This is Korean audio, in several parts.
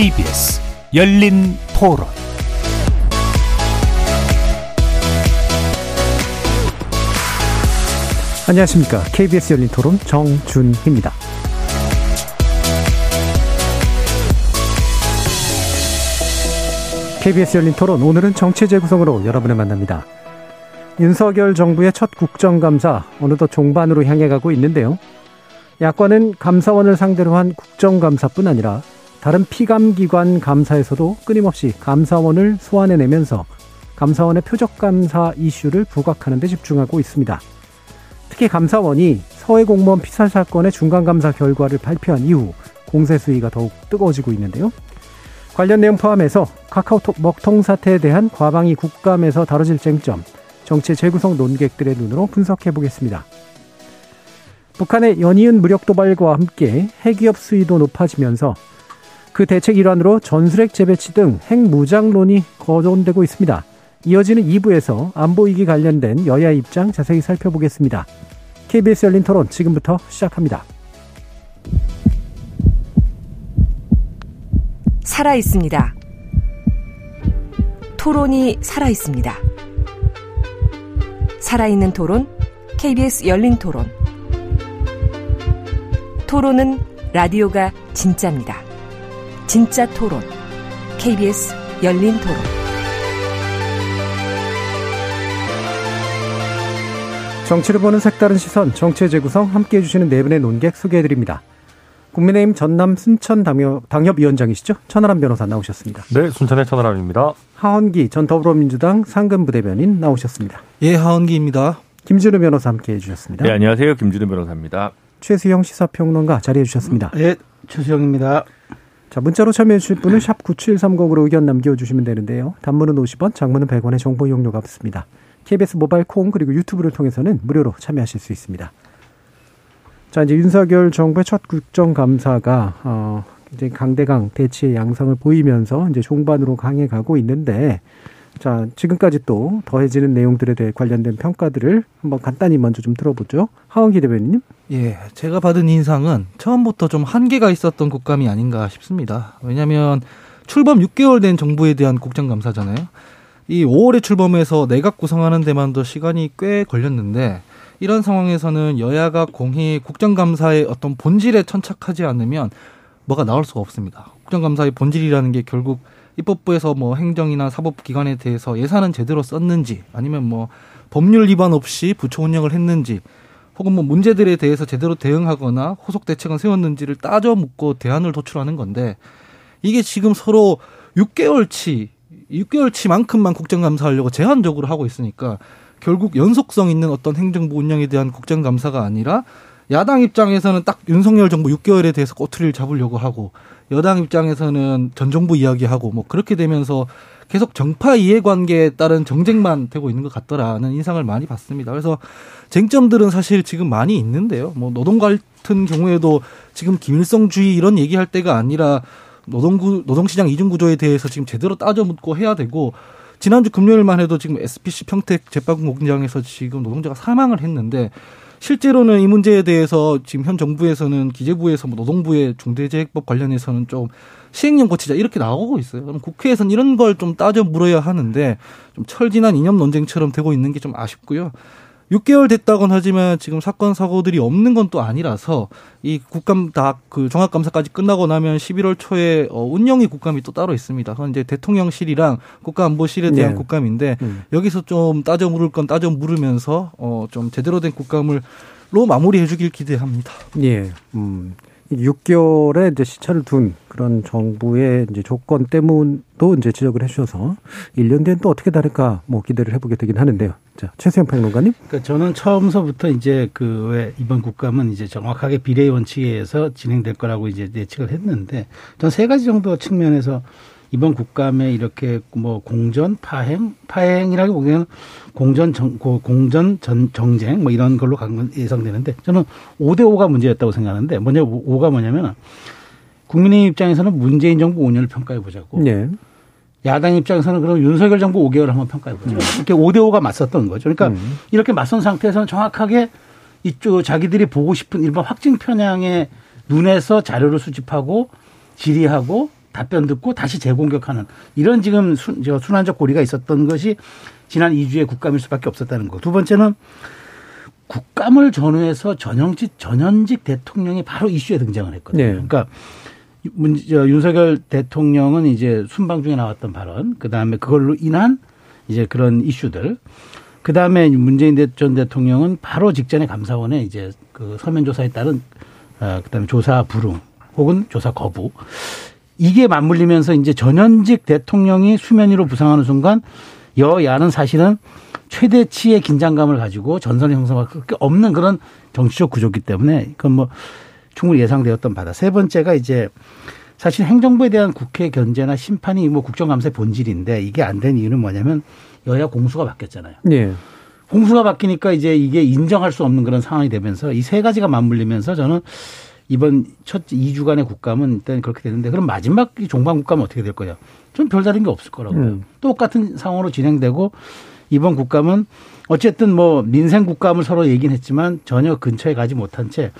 KBS 열린 토론 안녕하십니까. KBS 열린 토론 정준희입니다. KBS 열린 토론 오늘은 정치 재구성으로 여러분을 만납니다. 윤석열 정부의 첫 국정감사 어느덧 종반으로 향해 가고 있는데요. 야권은 감사원을 상대로 한 국정감사뿐 아니라 다른 피감기관 감사에서도 끊임없이 감사원을 소환해내면서 감사원의 표적감사 이슈를 부각하는 데 집중하고 있습니다. 특히 감사원이 서해 공무원 피살 사건의 중간감사 결과를 발표한 이후 공세 수위가 더욱 뜨거워지고 있는데요. 관련 내용 포함해서 카카오톡 먹통 사태에 대한 과방위 국감에서 다뤄질 쟁점, 정치 재구성 논객들의 눈으로 분석해 보겠습니다. 북한의 연이은 무력 도발과 함께 핵위협 수위도 높아지면서 그 대책 일환으로 전술핵 재배치 등 핵무장론이 거론되고 있습니다. 이어지는 2부에서 안보 위기 관련된 여야 입장 자세히 살펴보겠습니다. KBS 열린 토론 지금부터 시작합니다. 살아 있습니다. 토론이 살아 있습니다. 살아있는 토론, KBS 열린 토론. 토론은 라디오가 진짜입니다. 진짜 토론, KBS 열린 토론. 정치를 보는 색다른 시선, 정치의 재구성 함께 해주시는 네 분의 논객 소개해드립니다. 국민의힘 전남 순천 당협, 당협 위원장이시죠? 천하람 변호사 나오셨습니다. 네, 순천의 천하람입니다. 하원기 전 더불어민주당 상근부대변인 나오셨습니다. 예, 하원기입니다. 김준우 변호사 함께 해주셨습니다. 네, 안녕하세요. 김준우 변호사입니다. 최수영 시사평론가 자리해 주셨습니다. 예, 최수영입니다. 자, 문자로 참여해 주실 분은 샵 9730으로 의견 남겨 주시면 되는데요. 단문은 50원, 장문은 100원의 정보 이용료가 없습니다. KBS 모바일 콩 그리고 유튜브를 통해서는 무료로 참여하실 수 있습니다. 자, 이제 윤석열 정부의 첫 국정감사가, 어, 이제 강대강 대치의 양상을 보이면서 이제 종반으로 강해 가고 있는데, 자, 지금까지 또 더해지는 내용들에 대해 관련된 평가들을 한번 간단히 먼저 좀 들어보죠. 하원기 대변인님. 예, 제가 받은 인상은 처음부터 좀 한계가 있었던 국감이 아닌가 싶습니다. 왜냐하면 출범 6개월 된 정부에 대한 국정감사잖아요. 이 5월에 출범해서 내각 구성하는 데만도 시간이 꽤 걸렸는데 이런 상황에서는 여야가 공히 국정감사의 어떤 본질에 천착하지 않으면 뭐가 나올 수가 없습니다. 국정감사의 본질이라는 게 결국 입법부에서 뭐 행정이나 사법기관에 대해서 예산은 제대로 썼는지 아니면 뭐 법률 위반 없이 부처 운영을 했는지 혹은 뭐 문제들에 대해서 제대로 대응하거나 후속 대책은 세웠는지를 따져 묻고 대안을 도출하는 건데 이게 지금 서로 6개월치 6개월치만큼만 국정감사하려고 제한적으로 하고 있으니까 결국 연속성 있는 어떤 행정부 운영에 대한 국정감사가 아니라 야당 입장에서는 딱 윤석열 정부 6개월에 대해서 꼬투리를 잡으려고 하고 여당 입장에서는 전 정부 이야기하고 뭐 그렇게 되면서 계속 정파 이해관계에 따른 정쟁만 되고 있는 것 같더라는 인상을 많이 받습니다. 그래서 쟁점들은 사실 지금 많이 있는데요. 뭐 노동 같은 경우에도 지금 김일성주의 이런 얘기할 때가 아니라 노동구 노동시장 이중 구조에 대해서 지금 제대로 따져 묻고 해야 되고 지난주 금요일만 해도 지금 SPC 평택 제빵 공장에서 지금 노동자가 사망을 했는데 실제로는 이 문제에 대해서 지금 현 정부에서는 기재부에서 뭐 노동부의 중대재해법 관련해서는 좀 시행령 고치자 이렇게 나오고 있어요. 그럼 국회에서는 이런 걸 좀 따져 물어야 하는데 좀 철진한 이념 논쟁처럼 되고 있는 게 좀 아쉽고요. 6개월 됐다곤 하지만 지금 사건 사고들이 없는 건 또 아니라서 이 국감 다 그 종합 감사까지 끝나고 나면 11월 초에 어 운영위 국감이 또 따로 있습니다. 그건 이제 대통령실이랑 국가안보실에 대한 네. 국감인데 음. 여기서 좀 따져 물을 건 따져 물으면서 어좀 제대로 된 국감을 로 마무리해 주길 기대합니다. 예, 음. 6개월의 이제 시차를 둔 그런 정부의 이제 조건 때문도 이제 지적을 해주셔서 1년 뒤엔 또 어떻게 다를까 뭐 기대를 해보게 되긴 하는데요. 자, 최수영 평론가님. 그러니까 저는 처음서부터 이제 그 왜 이번 국감은 이제 정확하게 비례 원칙에 의해서 진행될 거라고 이제 예측을 했는데 전 세 가지 정도 측면에서 이번 국감에 이렇게 뭐 공전 파행 파행이라기 보기에는 공전 정, 고- 공전 전 정쟁 뭐 이런 걸로 간 건 예상되는데 저는 5대 5가 문제였다고 생각하는데 뭐냐 5가 뭐냐면 국민의 입장에서는 문재인 정부 5년을 평가해 보자고 예. 야당 입장에서는 그럼 윤석열 정부 5개월 한번 평가해 보죠. 이렇게 5대 5가 맞섰던 거죠. 그러니까 음. 이렇게 맞선 상태에서는 정확하게 이쪽 자기들이 보고 싶은 일반 확증 편향의 눈에서 자료를 수집하고 질의하고 답변 듣고 다시 재공격하는 이런 지금 순, 저 순환적 고리가 있었던 것이 지난 2주의 국감일 수밖에 없었다는 거. 두 번째는 국감을 전후해서 전형직 전현직 대통령이 바로 이슈에 등장을 했거든요. 네. 그러니까 문, 저, 윤석열 대통령은 이제 순방 중에 나왔던 발언, 그 다음에 그걸로 인한 이제 그런 이슈들, 그 다음에 문재인 전 대통령은 바로 직전에 감사원에 이제 그 서면 조사에 따른 어, 그 다음에 조사 불응 혹은 조사 거부 이게 맞물리면서 이제 전현직 대통령이 수면 위로 부상하는 순간 여야는 사실은 최대치의 긴장감을 가지고 전선을 형성할 게 없는 그런 정치적 구조기 때문에 그건 뭐 충분히 예상되었던 바다. 세 번째가 이제 사실 행정부에 대한 국회 견제나 심판이 뭐 국정감사의 본질인데 이게 안 된 이유는 뭐냐면 여야 공수가 바뀌었잖아요. 예. 공수가 바뀌니까 이제 이게 인정할 수 없는 그런 상황이 되면서 이 세 가지가 맞물리면서 저는 이번 첫 2주간의 국감은 일단 그렇게 되는데 그럼 마지막 종반 국감은 어떻게 될 거냐? 좀 별다른 게 없을 거라고요. 음. 똑같은 상황으로 진행되고 이번 국감은 어쨌든 뭐 민생 국감을 서로 얘기는 했지만 전혀 근처에 가지 못한 채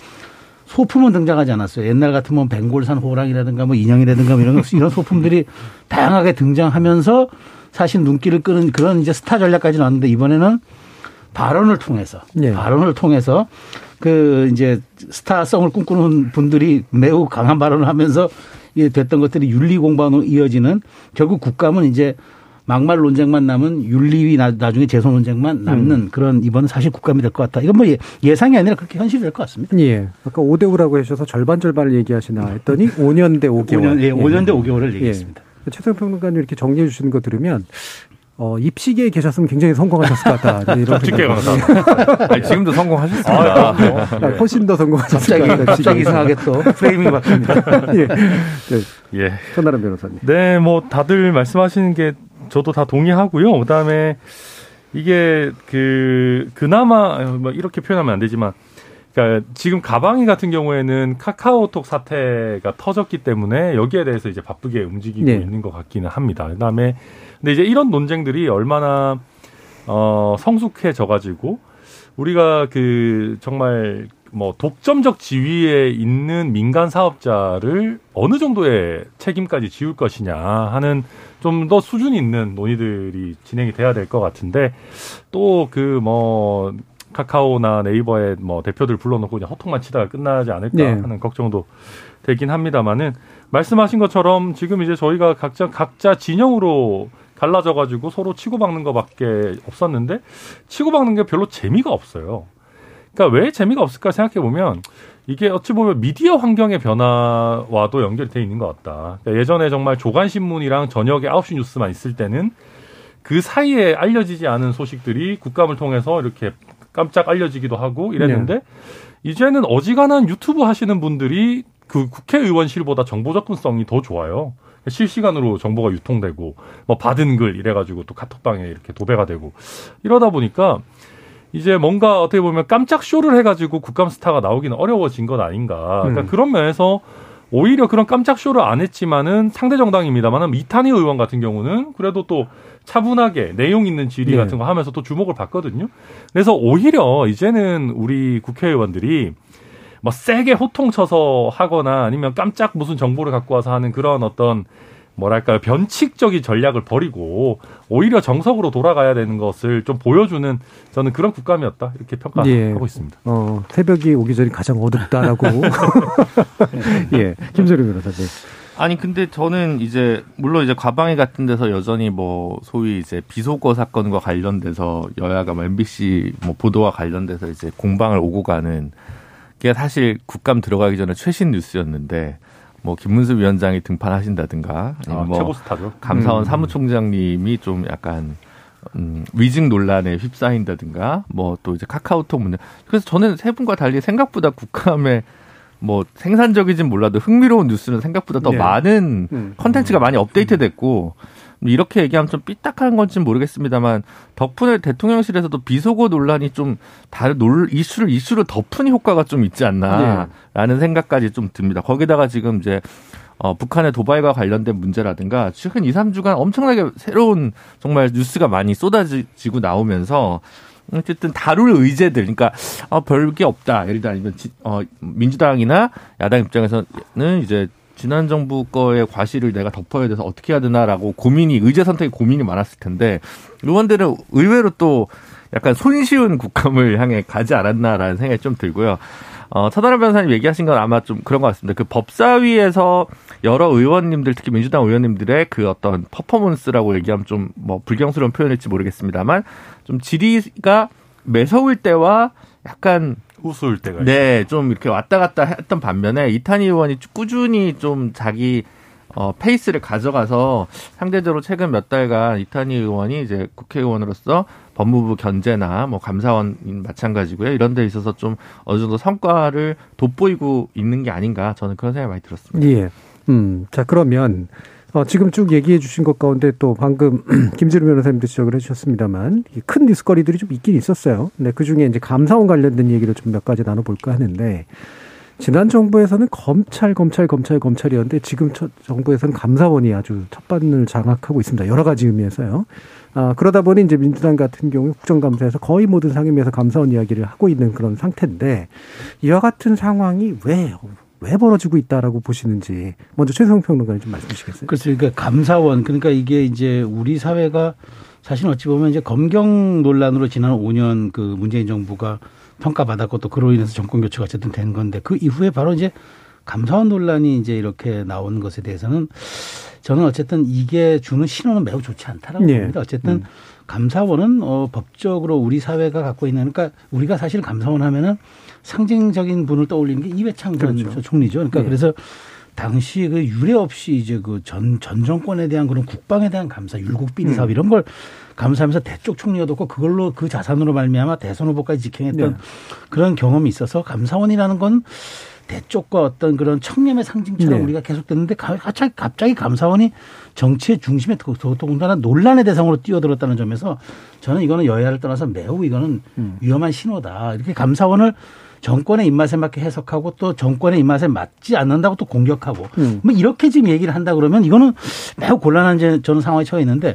소품은 등장하지 않았어요. 옛날 같으면 벵골산 호랑이라든가 뭐 인형이라든가 뭐 이런 이런 소품들이 다양하게 등장하면서 사실 눈길을 끄는 그런 이제 스타 전략까지 나왔는데 이번에는 발언을 통해서 예. 발언을 통해서 그 이제 스타성을 꿈꾸는 분들이 매우 강한 발언을 하면서 이게 됐던 것들이 윤리 공방으로 이어지는 결국 국감은 이제 막말 논쟁만 남은 윤리위 나- 나중에 재선 논쟁만 남는 음. 그런 이번은 사실 국감이 될 것 같다. 이건 뭐 예- 예상이 아니라 그렇게 현실이 될 것 같습니다. 예. 아까 5대 5라고 하셔서 절반 절반을 얘기하시나 했더니 5년 대 5개월. 5년, 예, 5년 대 5개월을 얘기했습니다. 최성 평론가님 이렇게 정리해 주시는 거 들으면 어, 입시계에 계셨으면 굉장히 성공하셨을 것 같다. 이런 생각이 강사. 아니, 지금도 성공하셨습니다. 아, 훨씬 더 성공하셨을 갑자기 것 같다. 갑자기 이상하게 또 프레이밍이 바뀝니다. 예. 네. 예. 손나람 변호사님. 네, 뭐 다들 말씀하시는 게 저도 다 동의하고요. 그다음에 이게 그 그나마 뭐 이렇게 표현하면 안 되지만 그러니까 지금 가방이 같은 경우에는 카카오톡 사태가 터졌기 때문에 여기에 대해서 이제 바쁘게 움직이고 네. 있는 것 같기는 합니다. 그다음에 근데 이제 이런 논쟁들이 얼마나 어 성숙해져 가지고 우리가 그 정말 뭐 독점적 지위에 있는 민간 사업자를 어느 정도의 책임까지 지울 것이냐 하는 좀 더 수준 있는 논의들이 진행이 돼야 될 것 같은데 또 그 뭐 카카오나 네이버의 뭐 대표들 불러놓고 그냥 허통만 치다가 끝나지 않을까 네. 하는 걱정도 되긴 합니다만은 말씀하신 것처럼 지금 이제 저희가 각자 각자 진영으로 갈라져 가지고 서로 치고받는 것밖에 없었는데 치고받는 게 별로 재미가 없어요. 그러니까 왜 재미가 없을까 생각해 보면 이게 어찌 보면 미디어 환경의 변화와도 연결이 돼 있는 것 같다. 그러니까 예전에 정말 조간 신문이랑 저녁에 9시 뉴스만 있을 때는 그 사이에 알려지지 않은 소식들이 국감을 통해서 이렇게 깜짝 알려지기도 하고 이랬는데 이제는 어지간한 유튜브 하시는 분들이 그 국회의원실보다 정보 접근성이 더 좋아요. 실시간으로 정보가 유통되고 뭐 받은 글 이래가지고 또 카톡방에 이렇게 도배가 되고 이러다 보니까 이제 뭔가 어떻게 보면 깜짝 쇼를 해가지고 국감 스타가 나오기는 어려워진 것 아닌가. 그러니까 음. 그런 면에서 오히려 그런 깜짝 쇼를 안 했지만은 상대 정당입니다만은 이탄희 의원 같은 경우는 그래도 또 차분하게 내용 있는 질의 네. 같은 거 하면서 또 주목을 받거든요. 그래서 오히려 이제는 우리 국회의원들이 뭐 세게 호통쳐서 하거나 아니면 깜짝 무슨 정보를 갖고 와서 하는 그런 어떤 뭐랄까요 변칙적인 전략을 버리고 오히려 정석으로 돌아가야 되는 것을 좀 보여주는 저는 그런 국감이었다 이렇게 평가하고 예. 있습니다. 어, 새벽이 오기 전이 가장 어둡다라고. 예. 김소리 변호사님. 아니 근데 저는 이제 물론 이제 과방위 같은 데서 여전히 뭐 소위 이제 비속어 사건과 관련돼서 여야가 뭐 MBC 뭐 보도와 관련돼서 이제 공방을 오고 가는 게 사실 국감 들어가기 전에 최신 뉴스였는데 뭐 김문수 위원장이 등판하신다든가 아, 뭐 최고 스타죠. 감사원 음. 사무총장님이 좀 약간 음, 위증 논란에 휩싸인다든가 뭐 또 이제 카카오톡 문제. 그래서 저는 세 분과 달리 생각보다 국감에 뭐 생산적이진 몰라도 흥미로운 뉴스는 생각보다 더 네. 많은 음. 컨텐츠가 많이 업데이트됐고 이렇게 얘기하면 좀 삐딱한 건지는 모르겠습니다만 덕분에 대통령실에서도 비속어 논란이 좀 다른 논 이슈를 이슈로 덮은 효과가 좀 있지 않나라는 생각까지 좀 듭니다. 거기다가 지금 이제 어, 북한의 도발과 관련된 문제라든가 최근 2, 3주간 엄청나게 새로운 정말 뉴스가 많이 쏟아지고 나오면서 어쨌든 다룰 의제들, 그러니까 어, 별게 없다. 예를 지- 어, 민주당이나 야당 입장에서는 이제 지난 정부 거의 과실을 내가 덮어야 돼서 어떻게 해야 되나라고 고민이 의제 선택에 고민이 많았을 텐데 의원들은 의외로 또 약간 손쉬운 국감을 향해 가지 않았나라는 생각이 좀 들고요. 어, 차단호 변호사님 얘기하신 건 아마 좀 그런 것 같습니다. 그 법사위에서 여러 의원님들, 특히 민주당 의원님들의 그 어떤 퍼포먼스라고 얘기하면 좀 뭐 불경스러운 표현일지 모르겠습니다만 좀 질의가 매서울 때와 약간 우스울 때가 네, 좀 이렇게 왔다 갔다 했던 반면에 이탄희 의원이 꾸준히 좀 자기 어, 페이스를 가져가서 상대적으로 최근 몇 달간 이탄희 의원이 이제 국회의원으로서 법무부 견제나 뭐 감사원 마찬가지고요. 이런 데 있어서 좀 어느 정도 성과를 돋보이고 있는 게 아닌가 저는 그런 생각이 많이 들었습니다. 예. 음, 자, 그러면 어, 지금 쭉 얘기해 주신 것 가운데 또 방금 김지루 변호사님도 지적을 해 주셨습니다만 큰 뉴스거리들이 좀 있긴 있었어요. 근데 그 중에 이제 감사원 관련된 얘기를 좀 몇 가지 나눠볼까 하는데 지난 정부에서는 검찰, 검찰, 검찰, 검찰이었는데 지금 정부에서는 감사원이 아주 첫반을 장악하고 있습니다. 여러 가지 의미에서요. 아, 그러다 보니 이제 민주당 같은 경우 국정감사에서 거의 모든 상임위에서 감사원 이야기를 하고 있는 그런 상태인데 이와 같은 상황이 왜, 왜 벌어지고 있다라고 보시는지 먼저 최성 평론가님 좀 말씀 주시겠어요? 그렇죠. 그러니까 감사원 그러니까 이게 이제 우리 사회가 사실 어찌 보면 이제 검경 논란으로 지난 5년 그 문재인 정부가 평가받았고 또 그로 인해서 정권 교체가 어쨌든 된 건데 그 이후에 바로 이제 감사원 논란이 이제 이렇게 나오는 것에 대해서는 저는 어쨌든 이게 주는 신호는 매우 좋지 않다라고 예. 봅니다. 어쨌든 음. 감사원은 어 법적으로 우리 사회가 갖고 있는 그러니까 우리가 사실 감사원 하면은 상징적인 분을 떠올리는 게 이회창 전 그렇죠. 총리죠. 그러니까 예. 그래서 당시 그 유례 없이 이제 그 전 전 정권에 대한 그런 국방에 대한 감사, 율곡 비리 사업 음. 이런 걸 감사하면서 대쪽 총리가 뒀고 그걸로 그 자산으로 말미암아 대선 후보까지 직행했던 네. 그런 경험이 있어서 감사원이라는 건 대쪽과 어떤 그런 청렴의 상징처럼 네. 우리가 계속 됐는데 가- 갑자기, 갑자기 감사원이 정치의 중심에 더- 더- 더군다나 논란의 대상으로 뛰어들었다는 점에서 저는 이거는 여야를 떠나서 매우 이거는 음. 위험한 신호다. 이렇게 감사원을 정권의 입맛에 맞게 해석하고 또 정권의 입맛에 맞지 않는다고 또 공격하고 음. 뭐 이렇게 지금 얘기를 한다 그러면 이거는 매우 곤란한 저는 상황에 처해 있는데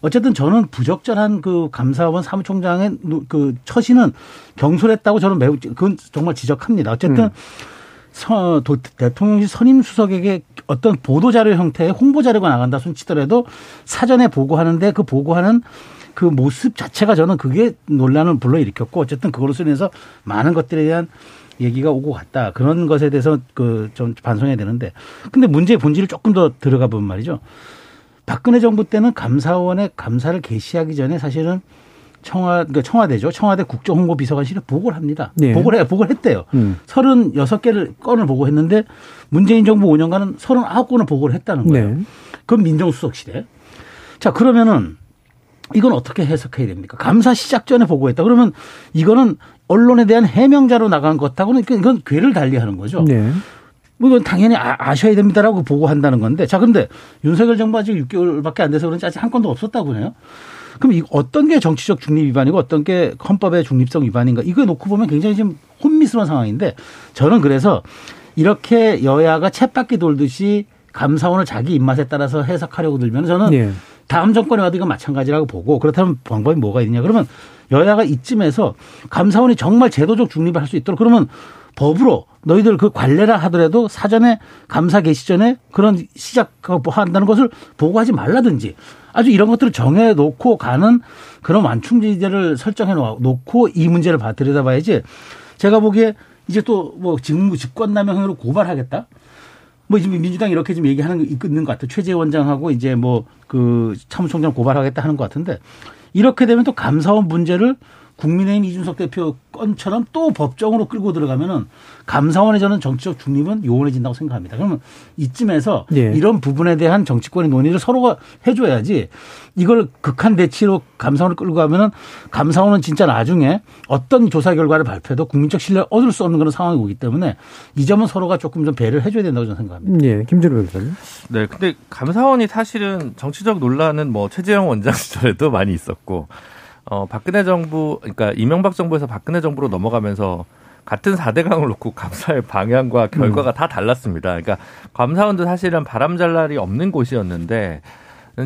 어쨌든 저는 부적절한 그 감사원 사무총장의 누- 그 처신은 경솔했다고 저는 매우 그건 정말 지적합니다. 어쨌든 음. 서, 도, 대통령실 선임 수석에게 어떤 보도 자료 형태의 홍보 자료가 나간다 손 치더라도 사전에 보고하는데 그 보고하는 그 모습 자체가 저는 그게 논란을 불러일으켰고 어쨌든 그걸로 인해서 많은 것들에 대한 얘기가 오고 갔다 그런 것에 대해서 그 좀 반성해야 되는데 근데 문제의 본질을 조금 더 들어가 보면 말이죠 박근혜 정부 때는 감사원의 감사를 개시하기 전에 사실은 청와 그러니까 청와대죠 청와대 국정홍보비서관실에 보고를 합니다 네. 보고를 해 보고를 했대요 음. 36개를 건을 보고했는데 문재인 정부 5년간은 39건을 보고를 했다는 거예요. 네. 그건 민정수석 시대. 자, 그러면은 이건 어떻게 해석해야 됩니까? 감사 시작 전에 보고했다. 그러면 이거는 언론에 대한 해명자로 나간 것하고는 이건- 괴를 달리하는 거죠. 네. 뭐 이건 당연히 아, 셔야 됩니다라고 보고한다는 건데. 자, 근데 윤석열 정부 아직 6개월밖에 안 돼서 그런지 아직 한 건도 없었다고 해요. 그럼 이 어떤 게 정치적 중립 위반이고 어떤 게 헌법의 중립성 위반인가 이거 놓고 보면 굉장히 좀 혼미스러운 상황인데 저는 그래서 이렇게 여야가 챗바퀴 돌듯이 감사원을 자기 입맛에 따라서 해석하려고 들면 저는 네. 다음 정권에 와도 이건 마찬가지라고 보고 그렇다면 방법이 뭐가 있냐 그러면 여야가 이쯤에서 감사원이 정말 제도적 중립을 할 수 있도록 그러면 법으로 너희들 그 관례라 하더라도 사전에 감사 개시 전에 그런 시작하고 한다는 것을 보고하지 말라든지 아주 이런 것들을 정해 놓고 가는 그런 완충지대를 설정해 놓고 이 문제를 봐- 들여다봐야지 제가 보기에 이제 또 뭐 직무 직권남용 혐의로 고발하겠다. 뭐 지금 민주당이 이렇게 지금 얘기하는 거 있는 것 같아요. 최재 원장하고 이제 뭐그 사무총장 고발하겠다 하는 것 같은데 이렇게 되면 또 감사원 문제를 국민의힘 이준석 대표 건처럼 또 법정으로 끌고 들어가면은 감사원의 저는 정치적 중립은 요원해진다고 생각합니다. 그러면 이쯤에서 예. 이런 부분에 대한 정치권의 논의를 서로가 해줘야지 이걸 극한 대치로 감사원을 끌고 가면은 감사원은 진짜 나중에 어떤 조사 결과를 발표해도 국민적 신뢰를 얻을 수 없는 그런 상황이 오기 때문에 이 점은 서로가 조금 좀 배를 해줘야 된다고 저는 생각합니다. 예. 김준호 변호사님. 네, 근데 감사원이 사실은 정치적 논란은 뭐 최재형 원장 시절에도 많이 있었고, 어, 박근혜 정부, 그러니까 이명박 정부에서 박근혜 정부로 넘어가면서 같은 4대 강을 놓고 감사의 방향과 결과가 다 달랐습니다. 그러니까 감사원도 사실은 바람잘 날이 없는 곳이었는데,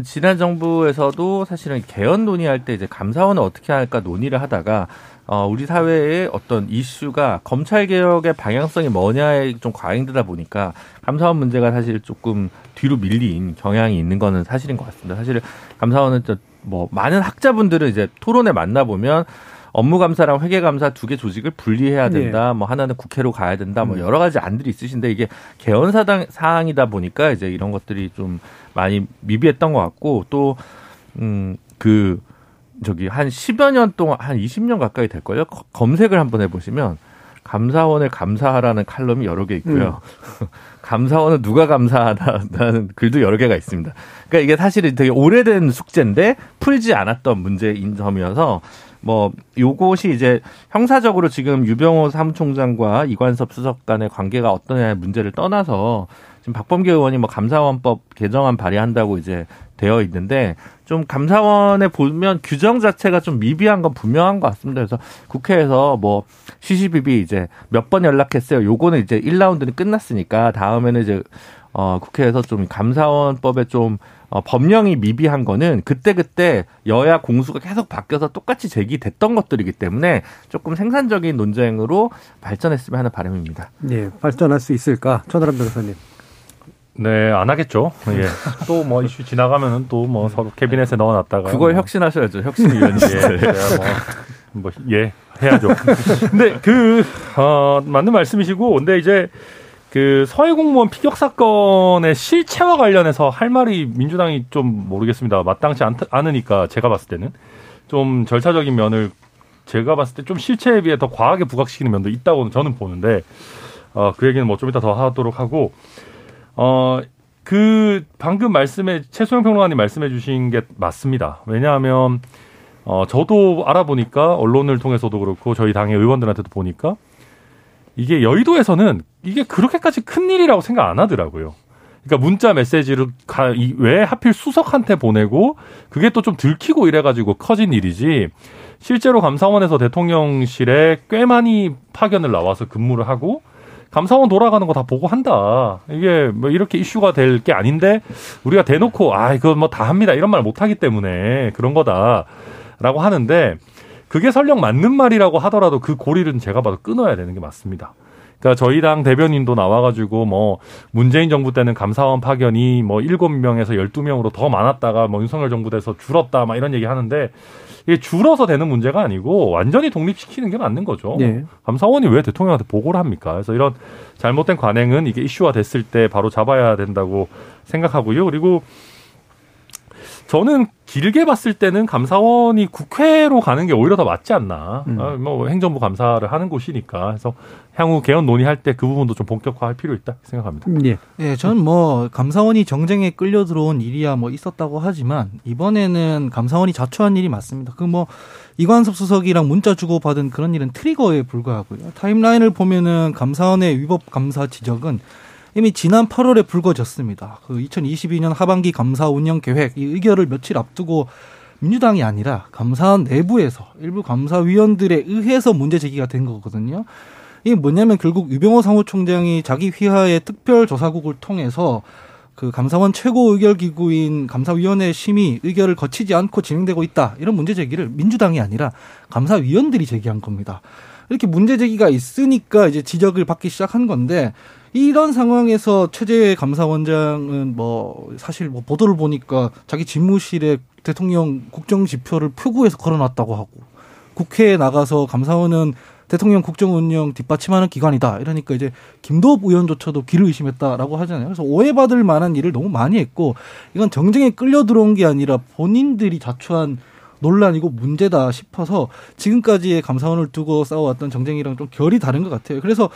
지난 정부에서도 사실은 개헌 논의할 때 이제 감사원을 어떻게 할까 논의를 하다가 어, 우리 사회의 어떤 이슈가 검찰 개혁의 방향성이 뭐냐에 좀 과잉되다 보니까 감사원 문제가 사실 조금 뒤로 밀린 경향이 있는 거는 사실인 것 같습니다. 사실 감사원은 뭐 많은 학자분들은 이제 토론에 만나 보면 업무 감사랑 회계 감사 두 개 조직을 분리해야 된다. 네. 뭐 하나는 국회로 가야 된다. 뭐 음. 여러 가지 안들이 있으신데 이게 개헌 사당 사항이다 보니까 이제 이런 것들이 좀 많이 미비했던 것 같고 또 음 그 저기 한 10여 년 동안 한 20년 가까이 될 거예요. 검색을 한번 해 보시면 감사원을 감사하라는 칼럼이 여러 개 있고요. 음. 감사원은 누가 감사하다는 글도 여러 개가 있습니다. 그러니까 이게 사실은 되게 오래된 숙제인데 풀지 않았던 문제인 점이어서 뭐 요것이 이제 형사적으로 지금 유병호 사무총장과 이관섭 수석 간의 관계가 어떠냐의 문제를 떠나서 지금 박범계 의원이 뭐 감사원법 개정안 발의한다고 이제 되어 있는데 좀 감사원에 보면 규정 자체가 좀 미비한 건 분명한 것 같습니다. 그래서 국회에서 뭐 시시비비 이제 몇 번 연락했어요. 요거는 이제 1라운드는 끝났으니까 다음에는 이제 어 국회에서 좀 감사원법에 좀 어, 법령이 미비한 거는 그때그때 여야 공수가 계속 바뀌어서 똑같이 제기됐던 것들이기 때문에 조금 생산적인 논쟁으로 발전했으면 하는 바람입니다. 네, 발전할 수 있을까? 천하람 변호사님. 네, 안 하겠죠. 예. 또 뭐 이슈 지나가면은 또 뭐 서로 캐비넷에 넣어놨다가. 그걸 뭐. 혁신하셔야죠. 혁신위원회. 예, 뭐, 뭐, 예, 해야죠. 근데 그, 어, 맞는 말씀이시고, 근데 이제 그 서해 공무원 피격 사건의 실체와 관련해서 할 말이 민주당이 좀 모르겠습니다. 마땅치 않, 않으니까 제가 봤을 때는 좀 절차적인 면을 제가 봤을 때 좀 실체에 비해 더 과하게 부각시키는 면도 있다고 저는 보는데 어, 그 얘기는 뭐 좀 이따 더 하도록 하고 어, 그 방금 말씀에 최소영 평론가님 말씀해 주신 게 맞습니다. 왜냐하면 어, 저도 알아보니까 언론을 통해서도 그렇고 저희 당의 의원들한테도 보니까 이게 여의도에서는 이게 그렇게까지 큰 일이라고 생각 안 하더라고요. 그러니까 문자 메시지를 가, 왜 하필 수석한테 보내고 그게 또 좀 들키고 이래가지고 커진 일이지 실제로 감사원에서 대통령실에 꽤 많이 파견을 나와서 근무를 하고 감사원 돌아가는 거 다 보고 한다. 이게 뭐 이렇게 이슈가 될 게 아닌데 우리가 대놓고 아 이거 뭐 다 합니다 이런 말 못하기 때문에 그런 거다라고 하는데 그게 설령 맞는 말이라고 하더라도 그 고리는 제가 봐도 끊어야 되는 게 맞습니다. 그러니까 저희 당 대변인도 나와가지고 뭐 문재인 정부 때는 감사원 파견이 뭐 일곱 명에서 열두 명으로 더 많았다가 뭐 윤석열 정부 돼서 줄었다 막 이런 얘기 하는데 이게 줄어서 되는 문제가 아니고 완전히 독립시키는 게 맞는 거죠. 네. 감사원이 왜 대통령한테 보고를 합니까? 그래서 이런 잘못된 관행은 이게 이슈화 됐을 때 바로 잡아야 된다고 생각하고요. 그리고 저는 길게 봤을 때는 감사원이 국회로 가는 게 오히려 더 맞지 않나. 음. 어, 뭐 행정부 감사를 하는 곳이니까. 그래서 향후 개헌 논의할 때 그 부분도 좀 본격화할 필요 있다 생각합니다. 예. 예, 저는 뭐 감사원이 정쟁에 끌려 들어온 일이야 뭐 있었다고 하지만 이번에는 감사원이 자초한 일이 맞습니다. 그 뭐 이관섭 수석이랑 문자 주고 받은 그런 일은 트리거에 불과하고요. 타임라인을 보면은 감사원의 위법 감사 지적은 이미 지난 8월에 불거졌습니다. 그 2022년 하반기 감사 운영 계획 이 의결을 며칠 앞두고 민주당이 아니라 감사원 내부에서 일부 감사위원들에 의해서 문제 제기가 된 거거든요. 이게 뭐냐면 결국 유병호 사무총장이 자기 휘하의 특별조사국을 통해서 그 감사원 최고 의결 기구인 감사위원회 심의 의결을 거치지 않고 진행되고 있다 이런 문제 제기를 민주당이 아니라 감사위원들이 제기한 겁니다. 이렇게 문제 제기가 있으니까 이제 지적을 받기 시작한 건데 이런 상황에서 최재 감사원장은 뭐 사실 뭐 보도를 보니까 자기 집무실에 대통령 국정 지표를 표구해서 걸어놨다고 하고 국회에 나가서 감사원은 대통령 국정 운영 뒷받침하는 기관이다. 이러니까 이제 김도읍 의원조차도 길을 의심했다라고 하잖아요. 그래서 오해받을 만한 일을 너무 많이 했고 이건 정쟁에 끌려 들어온 게 아니라 본인들이 자초한 논란이고 문제다 싶어서 지금까지의 감사원을 두고 싸워왔던 정쟁이랑 좀 결이 다른 것 같아요. 그래서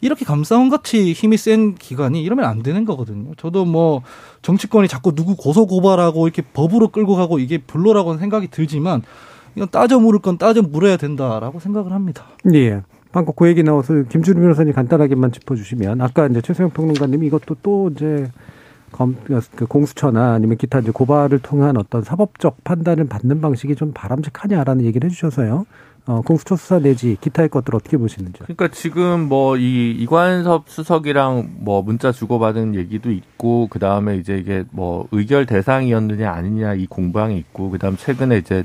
이렇게 감사원 같이 힘이 센 기관이 이러면 안 되는 거거든요. 저도 뭐 정치권이 자꾸 누구 고소 고발하고 이렇게 법으로 끌고 가고 이게 별로라고는 생각이 들지만 이건 따져 물을 건 따져 물어야 된다라고 생각을 합니다. 예. 방금 그 얘기 나와서 김준우 변호사님 간단하게만 짚어주시면 아까 이제 최소영 평론가님이 이것도 또 이제 검, 그 공수처나 아니면 기타 이제 고발을 통한 어떤 사법적 판단을 받는 방식이 좀 바람직하냐라는 얘기를 해주셔서요. 어, 공수처 수사 내지 기타의 것들 어떻게 보시는지요? 그러니까 지금 뭐 이 이관섭 수석이랑 뭐 문자 주고받은 얘기도 있고 그 다음에 이제 이게 뭐 의결 대상이었느냐 아니냐 이 공방이 있고 그 다음 최근에 이제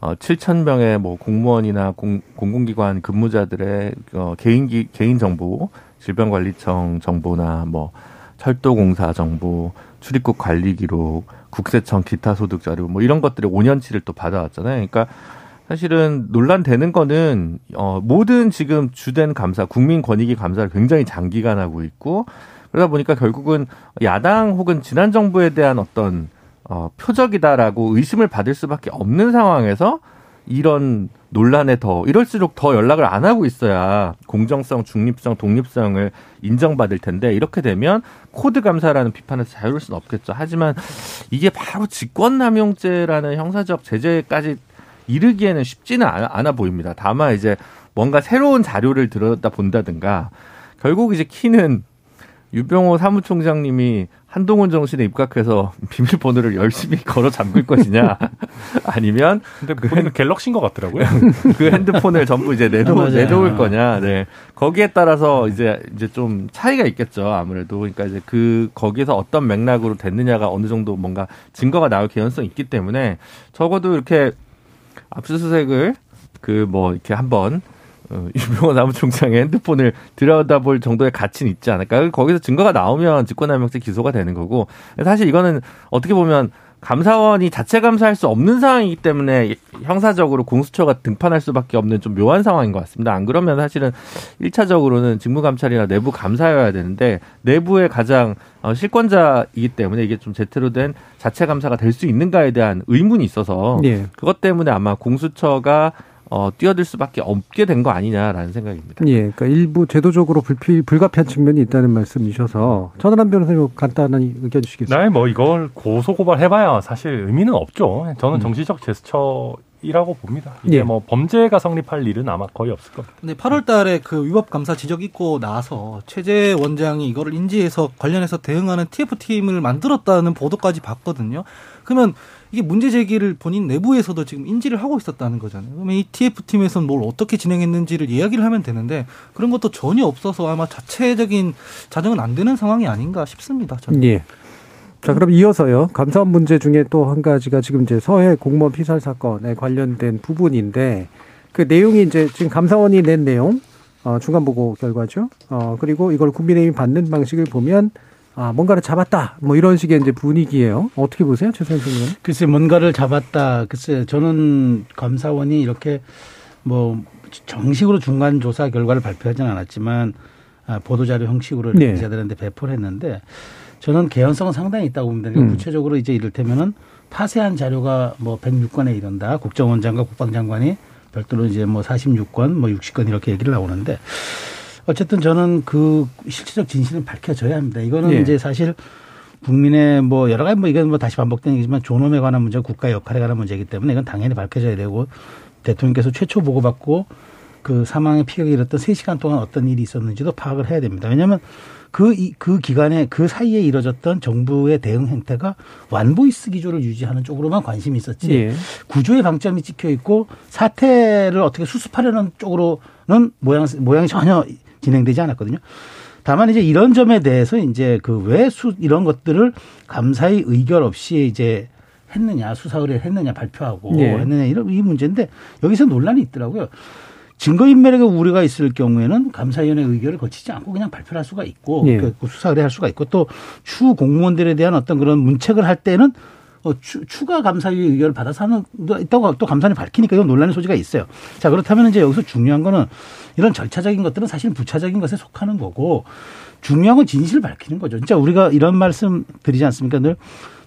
어 7천 명의 뭐 공무원이나 공, 공공기관 근무자들의 어 개인기 개인 정보 질병관리청 정보나 뭐 철도공사 정보 출입국 관리 기록 국세청 기타 소득 자료 뭐 이런 것들을 5년치를 또 받아왔잖아요. 그러니까 사실은 논란되는 거는 어 모든 지금 주된 감사 국민 권익위 감사를 굉장히 장기간 하고 있고 그러다 보니까 결국은 야당 혹은 지난 정부에 대한 어떤 어 표적이다라고 의심을 받을 수밖에 없는 상황에서 이런 논란에 더 이럴수록 더 연락을 안 하고 있어야 공정성, 중립성, 독립성을 인정받을 텐데 이렇게 되면 코드 감사라는 비판에서 자유로울 수는 없겠죠. 하지만 이게 바로 직권남용죄라는 형사적 제재까지 이르기에는 쉽지는 않아 보입니다. 다만 이제 뭔가 새로운 자료를 들여다 본다든가 결국 이제 키는 유병호 사무총장님이 한동훈 정신에 입각해서 비밀번호를 열심히 걸어 잠글 것이냐 아니면 근데 그 갤럭시인 것 같더라고요. 그 핸드폰을 전부 이제 내놓, 아, 내놓을 거냐. 네. 거기에 따라서 이제 이제 좀 차이가 있겠죠. 아무래도 그러니까 이제 그 거기서 어떤 맥락으로 됐느냐가 어느 정도 뭔가 증거가 나올 개연성이 있기 때문에 적어도 이렇게 압수수색을 그 뭐 이렇게 한번 어, 유명한 사무총장의 핸드폰을 들여다볼 정도의 가치는 있지 않을까. 거기서 증거가 나오면 직권남용죄 기소가 되는 거고 사실 이거는 어떻게 보면 감사원이 자체 감사할 수 없는 상황이기 때문에 형사적으로 공수처가 등판할 수밖에 없는 좀 묘한 상황인 것 같습니다. 안 그러면 사실은 1차적으로는 직무감찰이나 내부 감사여야 되는데 내부의 가장 어, 실권자이기 때문에 이게 좀 제대로 된 자체 감사가 될 수 있는가에 대한 의문이 있어서 네. 그것 때문에 아마 공수처가 어, 뛰어들 수밖에 없게 된 거 아니냐라는 생각입니다. 예, 그러니까 일부 제도적으로 불필, 불가피한 측면이 있다는 말씀이셔서 전원한 변호사님 간단한 의견 주시겠습니까? 네, 뭐 이걸 고소 고발 해봐야 사실 의미는 없죠. 저는 음. 정치적 제스처. 이라고 봅니다. 이게 예. 뭐 범죄가 성립할 일은 아마 거의 없을 겁니다. 근데 8월 달에 그 위법 감사 지적 있고 나서 최재 원장이 이거를 인지해서 관련해서 대응하는 TF팀을 만들었다는 보도까지 봤거든요. 그러면 이게 문제 제기를 본인 내부에서도 지금 인지를 하고 있었다는 거잖아요. 그러면 이 TF팀에서는 뭘 어떻게 진행했는지를 이야기를 하면 되는데 그런 것도 전혀 없어서 아마 자체적인 자정은 안 되는 상황이 아닌가 싶습니다. 저는. 예. 자, 그럼 이어서요. 감사원 문제 중에 또 한 가지가 지금 이제 서해 공무원 피살 사건에 관련된 부분인데 그 내용이 이제 지금 감사원이 낸 내용, 어, 중간 보고 결과죠. 어, 그리고 이걸 국민의힘이 받는 방식을 보면 아, 뭔가를 잡았다. 뭐 이런 식의 이제 분위기예요. 어떻게 보세요, 최선 생님? 글쎄, 뭔가를 잡았다. 글쎄, 저는 감사원이 이렇게 뭐 정식으로 중간 조사 결과를 발표하지는 않았지만 아, 보도자료 형식으로 네. 기자들한테 배포를 했는데 저는 개연성은 상당히 있다고 봅니다. 그러니까 음. 구체적으로 이제 이를테면은 파쇄한 자료가 뭐 106건에 이른다. 국정원장과 국방장관이 별도로 이제 뭐 46건, 뭐 60건 이렇게 얘기를 나오는데 어쨌든 저는 그 실체적 진실은 밝혀져야 합니다. 이거는 예. 이제 사실 국민의 뭐 여러 가지 뭐 이건 뭐 다시 반복되는 얘기지만 존엄에 관한 문제, 국가 역할에 관한 문제이기 때문에 이건 당연히 밝혀져야 되고 대통령께서 최초 보고받고 그 사망의 피해가 일었던 3시간 동안 어떤 일이 있었는지도 파악을 해야 됩니다. 왜냐하면 그, 그 기간에 그 사이에 이뤄졌던 정부의 대응 행태가 완보이스 기조를 유지하는 쪽으로만 관심이 있었지 예. 구조의 방점이 찍혀 있고 사태를 어떻게 수습하려는 쪽으로는 모양, 모양이 전혀 진행되지 않았거든요. 다만 이제 이런 점에 대해서 이제 그 왜 수 이런 것들을 감사의 의결 없이 이제 했느냐 수사 의뢰를 했느냐 발표하고 네. 했느냐 이런 이 문제인데 여기서 논란이 있더라고요. 증거인멸의 우려가 있을 경우에는 감사위원회 의결을 거치지 않고 그냥 발표를 할 수가 있고 네. 그 수사 의뢰할 수가 있고 또추 공무원들에 대한 어떤 그런 문책을 할 때는 어, 추, 추가 감사위 의결을 받아서 하는 있다고 또 감사원이 밝히니까 이건 논란의 소지가 있어요. 자 그렇다면 이제 여기서 중요한 거는 이런 절차적인 것들은 사실 부차적인 것에 속하는 거고 중요한 건 진실을 밝히는 거죠. 진짜 우리가 이런 말씀 드리지 않습니까? 늘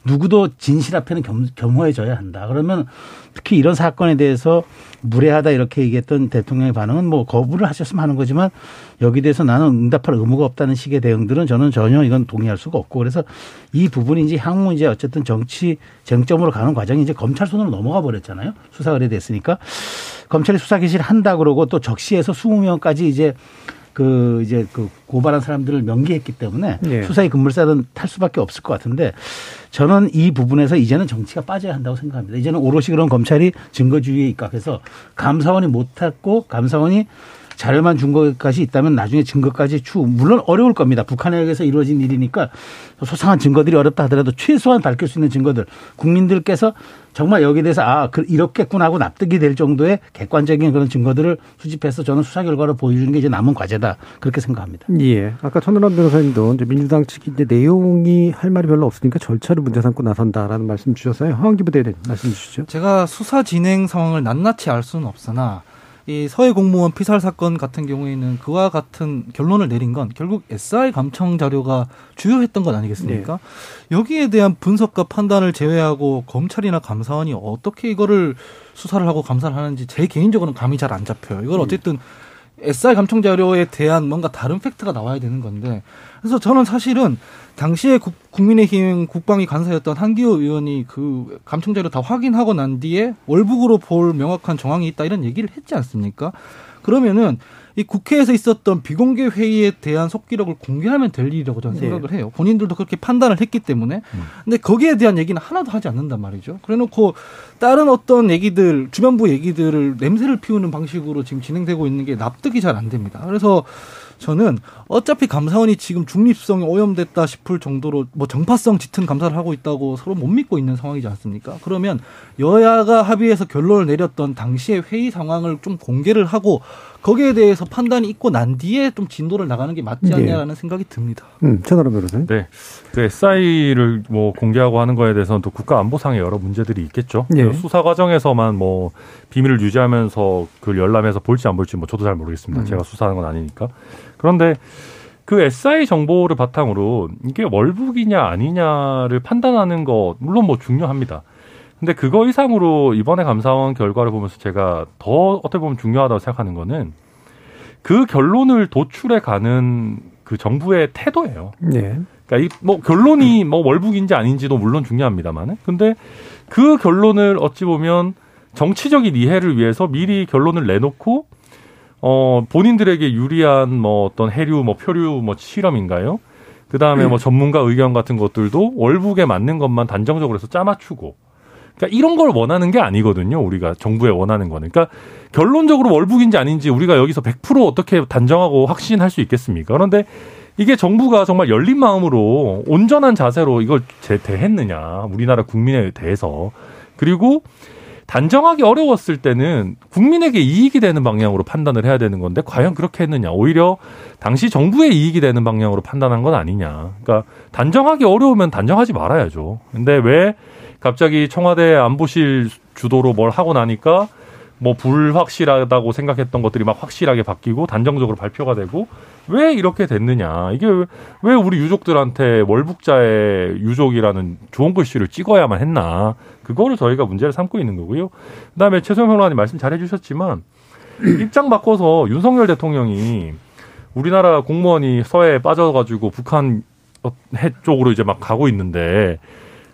누구도 진실 앞에는 겸, 겸허해져야 한다. 그러면 특히 이런 사건에 대해서 무례하다 이렇게 얘기했던 대통령의 반응은 뭐 거부를 하셨으면 하는 거지만 여기 대해서 나는 응답할 의무가 없다는 식의 대응들은 저는 전혀 이건 동의할 수가 없고 그래서 이 부분이 이제 향후 이제 어쨌든 정치 쟁점으로 가는 과정이 이제 검찰 손으로 넘어가 버렸잖아요. 수사 의뢰 됐으니까 검찰이 수사 개시를 한다 그러고 또 적시해서 20명까지 이제 그 이제 그 고발한 사람들을 명기했기 때문에 예. 수사의 급물살은 탈 수밖에 없을 것 같은데 저는 이 부분에서 이제는 정치가 빠져야 한다고 생각합니다. 이제는 오롯이 그런 검찰이 증거주의에 입각해서 감사원이 못했고 감사원이 자료만 준 것까지 있다면 나중에 증거까지 추 물론 어려울 겁니다. 북한에 의해서 이루어진 일이니까 소상한 증거들이 어렵다 하더라도 최소한 밝힐 수 있는 증거들 국민들께서 정말 여기에 대해서 아 그- 이렇겠구나 하고 납득이 될 정도의 객관적인 그런 증거들을 수집해서 저는 수사 결과를 보여주는 게 이제 남은 과제다 그렇게 생각합니다. 예. 아까 천은람 변호사님도 이제 민주당 측이 이제 내용이 할 말이 별로 없으니까 절차를 문제 삼고 나선다라는 말씀 주셨어요. 하원기 부 대변인 말씀 주시죠. 제가 수사 진행 상황을 낱낱이 알 수는 없으나 이 서해 공무원 피살 사건 같은 경우에는 그와 같은 결론을 내린 건 결국 SI 감청 자료가 주요했던 것 아니겠습니까? 여기에 대한 분석과 판단을 제외하고 검찰이나 감사원이 어떻게 이거를 수사를 하고 감사를 하는지 제 개인적으로는 감이 잘 안 잡혀요. 이걸 어쨌든 SI 감청 자료에 대한 뭔가 다른 팩트가 나와야 되는 건데 그래서 저는 사실은 당시에 국, 국민의힘 국방위 간사였던 한기호 의원이 그 감청 자료 다 확인하고 난 뒤에 월북으로 볼 명확한 정황이 있다 이런 얘기를 했지 않습니까? 그러면은 이 국회에서 있었던 비공개 회의에 대한 속기록을 공개하면 될 일이라고 저는 네. 생각을 해요. 본인들도 그렇게 판단을 했기 때문에. 근데 거기에 대한 얘기는 하나도 하지 않는단 말이죠. 그래 놓고 다른 어떤 얘기들, 주변부 얘기들을 냄새를 피우는 방식으로 지금 진행되고 있는 게 납득이 잘 안 됩니다. 그래서 저는 어차피 감사원이 지금 중립성이 오염됐다 싶을 정도로 뭐 정파성 짙은 감사를 하고 있다고 서로 못 믿고 있는 상황이지 않습니까? 그러면 여야가 합의해서 결론을 내렸던 당시의 회의 상황을 좀 공개를 하고 거기에 대해서 판단이 있고 난 뒤에 좀 진도를 나가는 게 맞지 네. 않냐라는 생각이 듭니다. 음, 변호사님. 네. 그 SI를 뭐 공개하고 하는 거에 대해서는 또 국가 안보상의 여러 문제들이 있겠죠. 예. 그 수사 과정에서만 뭐 비밀을 유지하면서 그걸 열람해서 볼지 안 볼지 뭐 저도 잘 모르겠습니다. 음. 제가 수사하는 건 아니니까. 그런데 그 SI 정보를 바탕으로 이게 월북이냐 아니냐를 판단하는 거 물론 뭐 중요합니다. 근데 그거 이상으로 이번에 감사원 결과를 보면서 제가 더 어떻게 보면 중요하다고 생각하는 거는 그 결론을 도출해 가는 그 정부의 태도예요. 예. 그러니까 이 뭐 결론이 뭐 월북인지 아닌지도 물론 중요합니다만은 근데 그 결론을 어찌 보면 정치적인 이해를 위해서 미리 결론을 내놓고 어 본인들에게 유리한 뭐 어떤 해류 뭐 표류 뭐 실험인가요? 그 다음에 뭐 전문가 의견 같은 것들도 월북에 맞는 것만 단정적으로 해서 짜맞추고 그러니까 이런 걸 원하는 게 아니거든요. 우리가 정부에 원하는 거는. 그러니까 결론적으로 월북인지 아닌지 우리가 여기서 100% 어떻게 단정하고 확신할 수 있겠습니까? 그런데 이게 정부가 정말 열린 마음으로 온전한 자세로 이걸 제- 대했느냐. 우리나라 국민에 대해서. 그리고 단정하기 어려웠을 때는 국민에게 이익이 되는 방향으로 판단을 해야 되는 건데 과연 그렇게 했느냐. 오히려 당시 정부의 이익이 되는 방향으로 판단한 건 아니냐. 그러니까 단정하기 어려우면 단정하지 말아야죠. 근데 왜 갑자기 청와대 안보실 주도로 뭘 하고 나니까 뭐 불확실하다고 생각했던 것들이 막 확실하게 바뀌고 단정적으로 발표가 되고 왜 이렇게 됐느냐. 이게 왜- 왜 우리 유족들한테 월북자의 유족이라는 좋은 글씨를 찍어야만 했나. 그거를 저희가 문제를 삼고 있는 거고요. 그 다음에 최소영 평론가님 말씀 잘 해주셨지만 입장 바꿔서 윤석열 대통령이 우리나라 공무원이 서해에 빠져가지고 북한 어, 해 쪽으로 이제 막 가고 있는데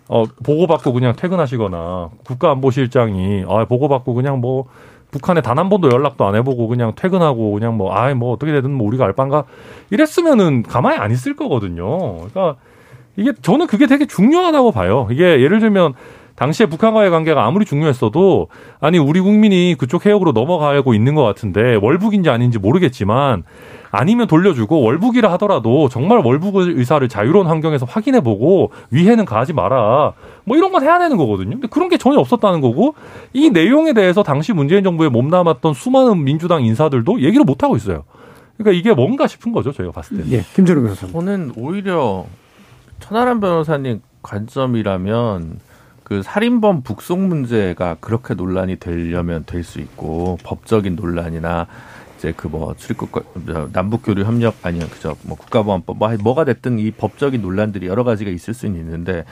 어 보고받고 그냥 퇴근하시거나 국가안보실장이 아 보고받고 그냥 뭐 북한에 단 한 번도 연락도 안 해보고 그냥 퇴근하고 그냥 뭐 아이 뭐 어떻게 되든 뭐 우리가 알바인가 이랬으면은 가만히 안 있을 거거든요. 그러니까 이게 저는 그게 되게 중요하다고 봐요. 이게 예를 들면 당시에 북한과의 관계가 아무리 중요했어도 아니 우리 국민이 그쪽 해역으로 넘어가고 있는 것 같은데 월북인지 아닌지 모르겠지만 아니면 돌려주고 월북이라 하더라도 정말 월북 의사를 자유로운 환경에서 확인해보고 위해는 가하지 마라 뭐 이런 건 해야 되는 거거든요. 근데 그런 게 전혀 없었다는 거고 이 내용에 대해서 당시 문재인 정부에 몸담았던 수많은 민주당 인사들도 얘기를 못 하고 있어요. 그러니까 이게 뭔가 싶은 거죠 저희가 봤을 때. 예. 김준호 변호사님. 저는 오히려 천하람 변호사님 관점이라면 그 살인범 북송 문제가 그렇게 논란이 되려면 될 수 있고 법적인 논란이나 이제 그 뭐 출입국 남북 교류 협력 아니요 그저 뭐 국가보안법 뭐 뭐가 됐든 이 법적인 논란들이 여러 가지가 있을 수는 있는데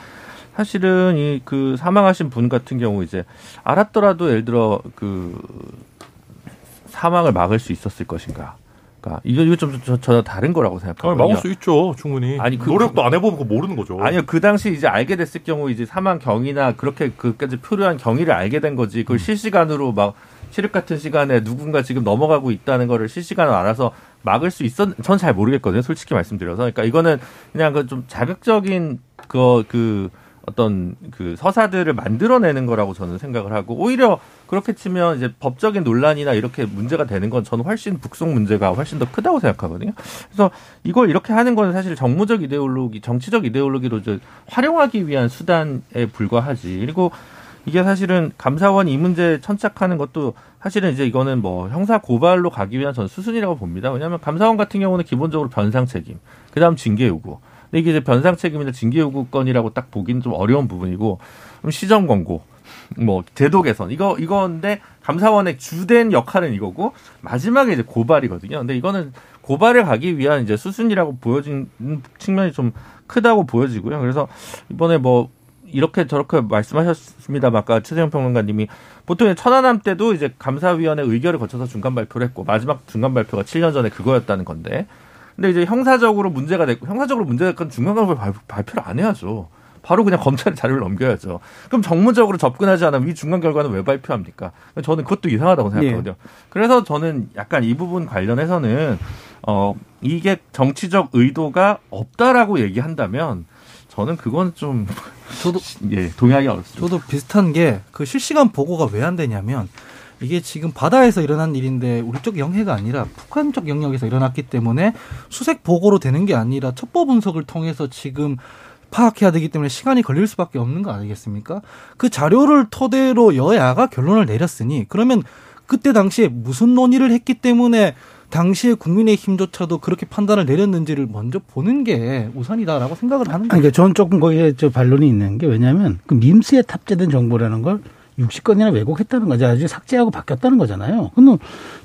사실은 이 그 사망하신 분 같은 경우 이제 알았더라도 예를 들어 그 사망을 막을 수 있었을 것인가. 그러니까 이거 이거 좀 저, 저 다른 거라고 아, 생각하거든요. 막을 수 있죠 충분히. 아니, 그- 노력도 안 해보고 모르는 거죠. 아니요, 그 당시 이제 알게 됐을 경우 이제 사망 경위나 그렇게 그까지 표류한 경위를 알게 된 거지. 음. 그걸 실시간으로 막 시륵 같은 시간에 누군가 지금 넘어가고 있다는 거를 실시간으로 알아서 막을 수 있었, 전 잘 모르겠거든요. 솔직히 말씀드려서. 그러니까 이거는 그냥 그 좀 자극적인 그, 그 어떤 그 서사들을 만들어내는 거라고 저는 생각을 하고 오히려 그렇게 치면 이제 법적인 논란이나 이렇게 문제가 되는 건 저는 훨씬 북송 문제가 훨씬 더 크다고 생각하거든요. 그래서 이걸 이렇게 하는 건 사실 정무적 이데올로기, 정치적 이데올로기로 활용하기 위한 수단에 불과하지. 그리고 이게 사실은 감사원 이 문제 천착하는 것도 사실은 이제 이거는 뭐 형사 고발로 가기 위한 전 수순이라고 봅니다. 왜냐하면 감사원 같은 경우는 기본적으로 변상 책임, 그다음 징계 요구. 근데 이게 이제 변상 책임이나 징계 요구건이라고 딱 보기는 좀 어려운 부분이고 시정 권고, 뭐 제도 개선 이거 이건데 감사원의 주된 역할은 이거고 마지막에 이제 고발이거든요. 근데 이거는 고발을 가기 위한 이제 수순이라고 보여진 측면이 좀 크다고 보여지고요. 그래서 이번에 뭐 이렇게 저렇게 말씀하셨습니다. 아까 최재형 평론가님이 보통 천안함 때도 이제 감사위원회 의결을 거쳐서 중간 발표를 했고 마지막 중간 발표가 7년 전에 그거였다는 건데 근데 이제 형사적으로 문제가 됐고 형사적으로 문제가 됐건 중간 발표 발표를 안 해야죠. 바로 그냥 검찰에 자료를 넘겨야죠. 그럼 정무적으로 접근하지 않으면 이 중간 결과는 왜 발표합니까? 저는 그것도 이상하다고 생각하거든요. 예. 그래서 저는 약간 이 부분 관련해서는 어 이게 정치적 의도가 없다라고 얘기한다면 저는 그건 좀 저도 예 동의하기 어렵습니다. 저도 비슷한 게 그 실시간 보고가 왜 안 되냐면 이게 지금 바다에서 일어난 일인데 우리 쪽 영해가 아니라 북한 쪽 영역에서 일어났기 때문에 수색 보고로 되는 게 아니라 첩보 분석을 통해서 지금 파악해야 되기 때문에 시간이 걸릴 수밖에 없는 거 아니겠습니까? 그 자료를 토대로 여야가 결론을 내렸으니 그러면 그때 당시에 무슨 논의를 했기 때문에 당시에 국민의힘조차도 그렇게 판단을 내렸는지를 먼저 보는 게 우선이다라고 생각을 하는 거죠. 그러니까 저는 조금 거기에 저 반론이 있는 게 왜냐하면 그 밈스에 탑재된 정보라는 걸 60건이나 왜곡했다는 거죠. 아직 삭제하고 바뀌었다는 거잖아요. 그럼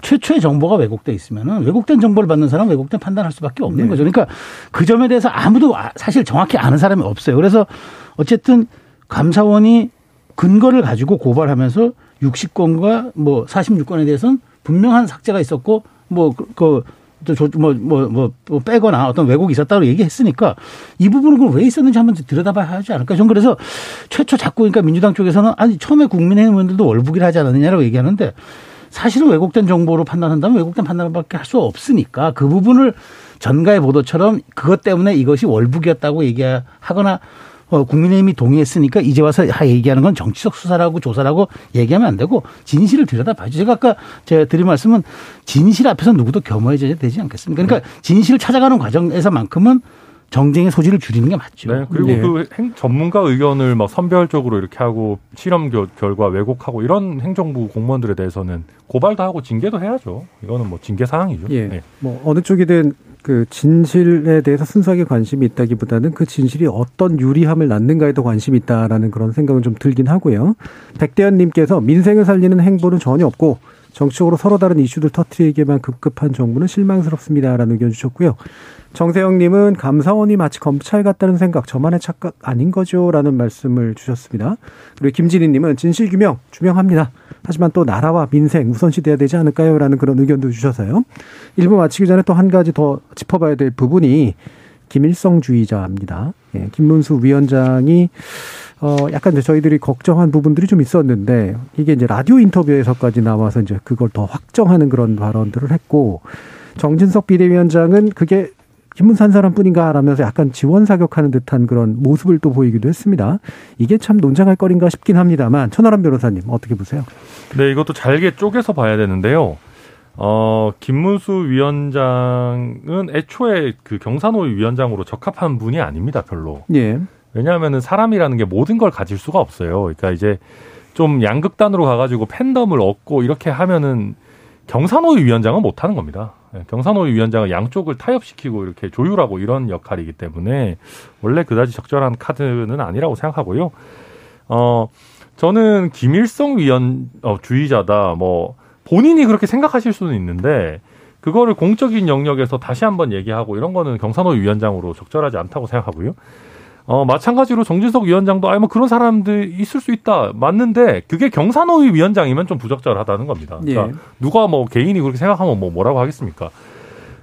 최초의 정보가 왜곡돼 있으면은 왜곡된 정보를 받는 사람은 왜곡된 판단할 수밖에 없는 네. 거죠. 그러니까 그 점에 대해서 아무도 아, 사실 정확히 아는 사람이 없어요. 그래서 어쨌든 감사원이 근거를 가지고 고발하면서 60건과 뭐 46건에 대해서는 분명한 삭제가 있었고 뭐, 그, 그 뭐, 뭐, 뭐, 뭐, 빼거나 어떤 왜곡이 있었다고 얘기했으니까 이 부분은 그럼 왜 있었는지 한번 들여다봐야 하지 않을까. 전 그래서 최초 자꾸 그러니까 민주당 쪽에서는 아니, 처음에 국민의힘 의원들도 월북이를 하지 않았느냐라고 얘기하는데 사실은 왜곡된 정보로 판단한다면 왜곡된 판단밖에 할 수 없으니까 그 부분을 전가의 보도처럼 그것 때문에 이것이 월북이었다고 얘기하거나 어, 국민의힘이 동의했으니까 이제 와서 얘기하는 건 정치적 수사라고 조사라고 얘기하면 안 되고 진실을 들여다봐야죠. 제가 아까 제가 드린 말씀은 진실 앞에서 누구도 겸허해져야 되지 않겠습니까? 그러니까 진실을 찾아가는 과정에서만큼은 정쟁의 소지를 줄이는 게 맞죠. 네, 그리고 네. 그 행, 전문가 의견을 막 선별적으로 이렇게 하고 실험 겨, 결과 왜곡하고 이런 행정부 공무원들에 대해서는 고발도 하고 징계도 해야죠. 이거는 뭐 징계 사항이죠. 예. 네. 뭐 어느 쪽이든 그 진실에 대해서 순수하게 관심이 있다기보다는 그 진실이 어떤 유리함을 낳는가에 더 관심이 있다라는 그런 생각은 좀 들긴 하고요. 백대현 님께서 민생을 살리는 행보는 전혀 없고 정치적으로 서로 다른 이슈들 터트리기에만 급급한 정부는 실망스럽습니다라는 의견 주셨고요. 정세영님은 감사원이 마치 검찰 같다는 생각 저만의 착각 아닌 거죠라는 말씀을 주셨습니다. 그리고 김진희님은 진실 규명 주명합니다. 하지만 또 나라와 민생 우선시돼야 되지 않을까요?라는 그런 의견도 주셔서요. 일부 마치기 전에 또 한 가지 더 짚어봐야 될 부분이 김일성주의자입니다. 예, 김문수 위원장이 어 약간 이제 저희들이 걱정한 부분들이 좀 있었는데 이게 이제 라디오 인터뷰에서까지 나와서 이제 그걸 더 확정하는 그런 발언들을 했고 정진석 비대위원장은 그게 김문산 사람뿐인가 라면서 약간 지원 사격하는 듯한 그런 모습을 또 보이기도 했습니다. 이게 참 논쟁할 거리인가 싶긴 합니다만 천하람 변호사님 어떻게 보세요? 네, 이것도 잘게 쪼개서 봐야 되는데요. 어, 김문수 위원장은 애초에 그 경산호위 위원장으로 적합한 분이 아닙니다, 별로. 예. 왜냐하면은 사람이라는 게 모든 걸 가질 수가 없어요. 그러니까 이제 좀 양극단으로 가가지고 팬덤을 얻고 이렇게 하면은 경산호위 위원장은 못 하는 겁니다. 예, 경산호위 위원장은 양쪽을 타협시키고 이렇게 조율하고 이런 역할이기 때문에 원래 그다지 적절한 카드는 아니라고 생각하고요. 어, 저는 김일성 위원 어, 주의자다. 뭐 본인이 그렇게 생각하실 수는 있는데 그거를 공적인 영역에서 다시 한번 얘기하고 이런 거는 경산호위 위원장으로 적절하지 않다고 생각하고요. 어, 마찬가지로 정진석 위원장도 아니 뭐 그런 사람들 있을 수 있다. 맞는데 그게 경산호위 위원장이면 좀 부적절하다는 겁니다. 그러니까 예. 누가 뭐 개인이 그렇게 생각하면 뭐 뭐라고 하겠습니까?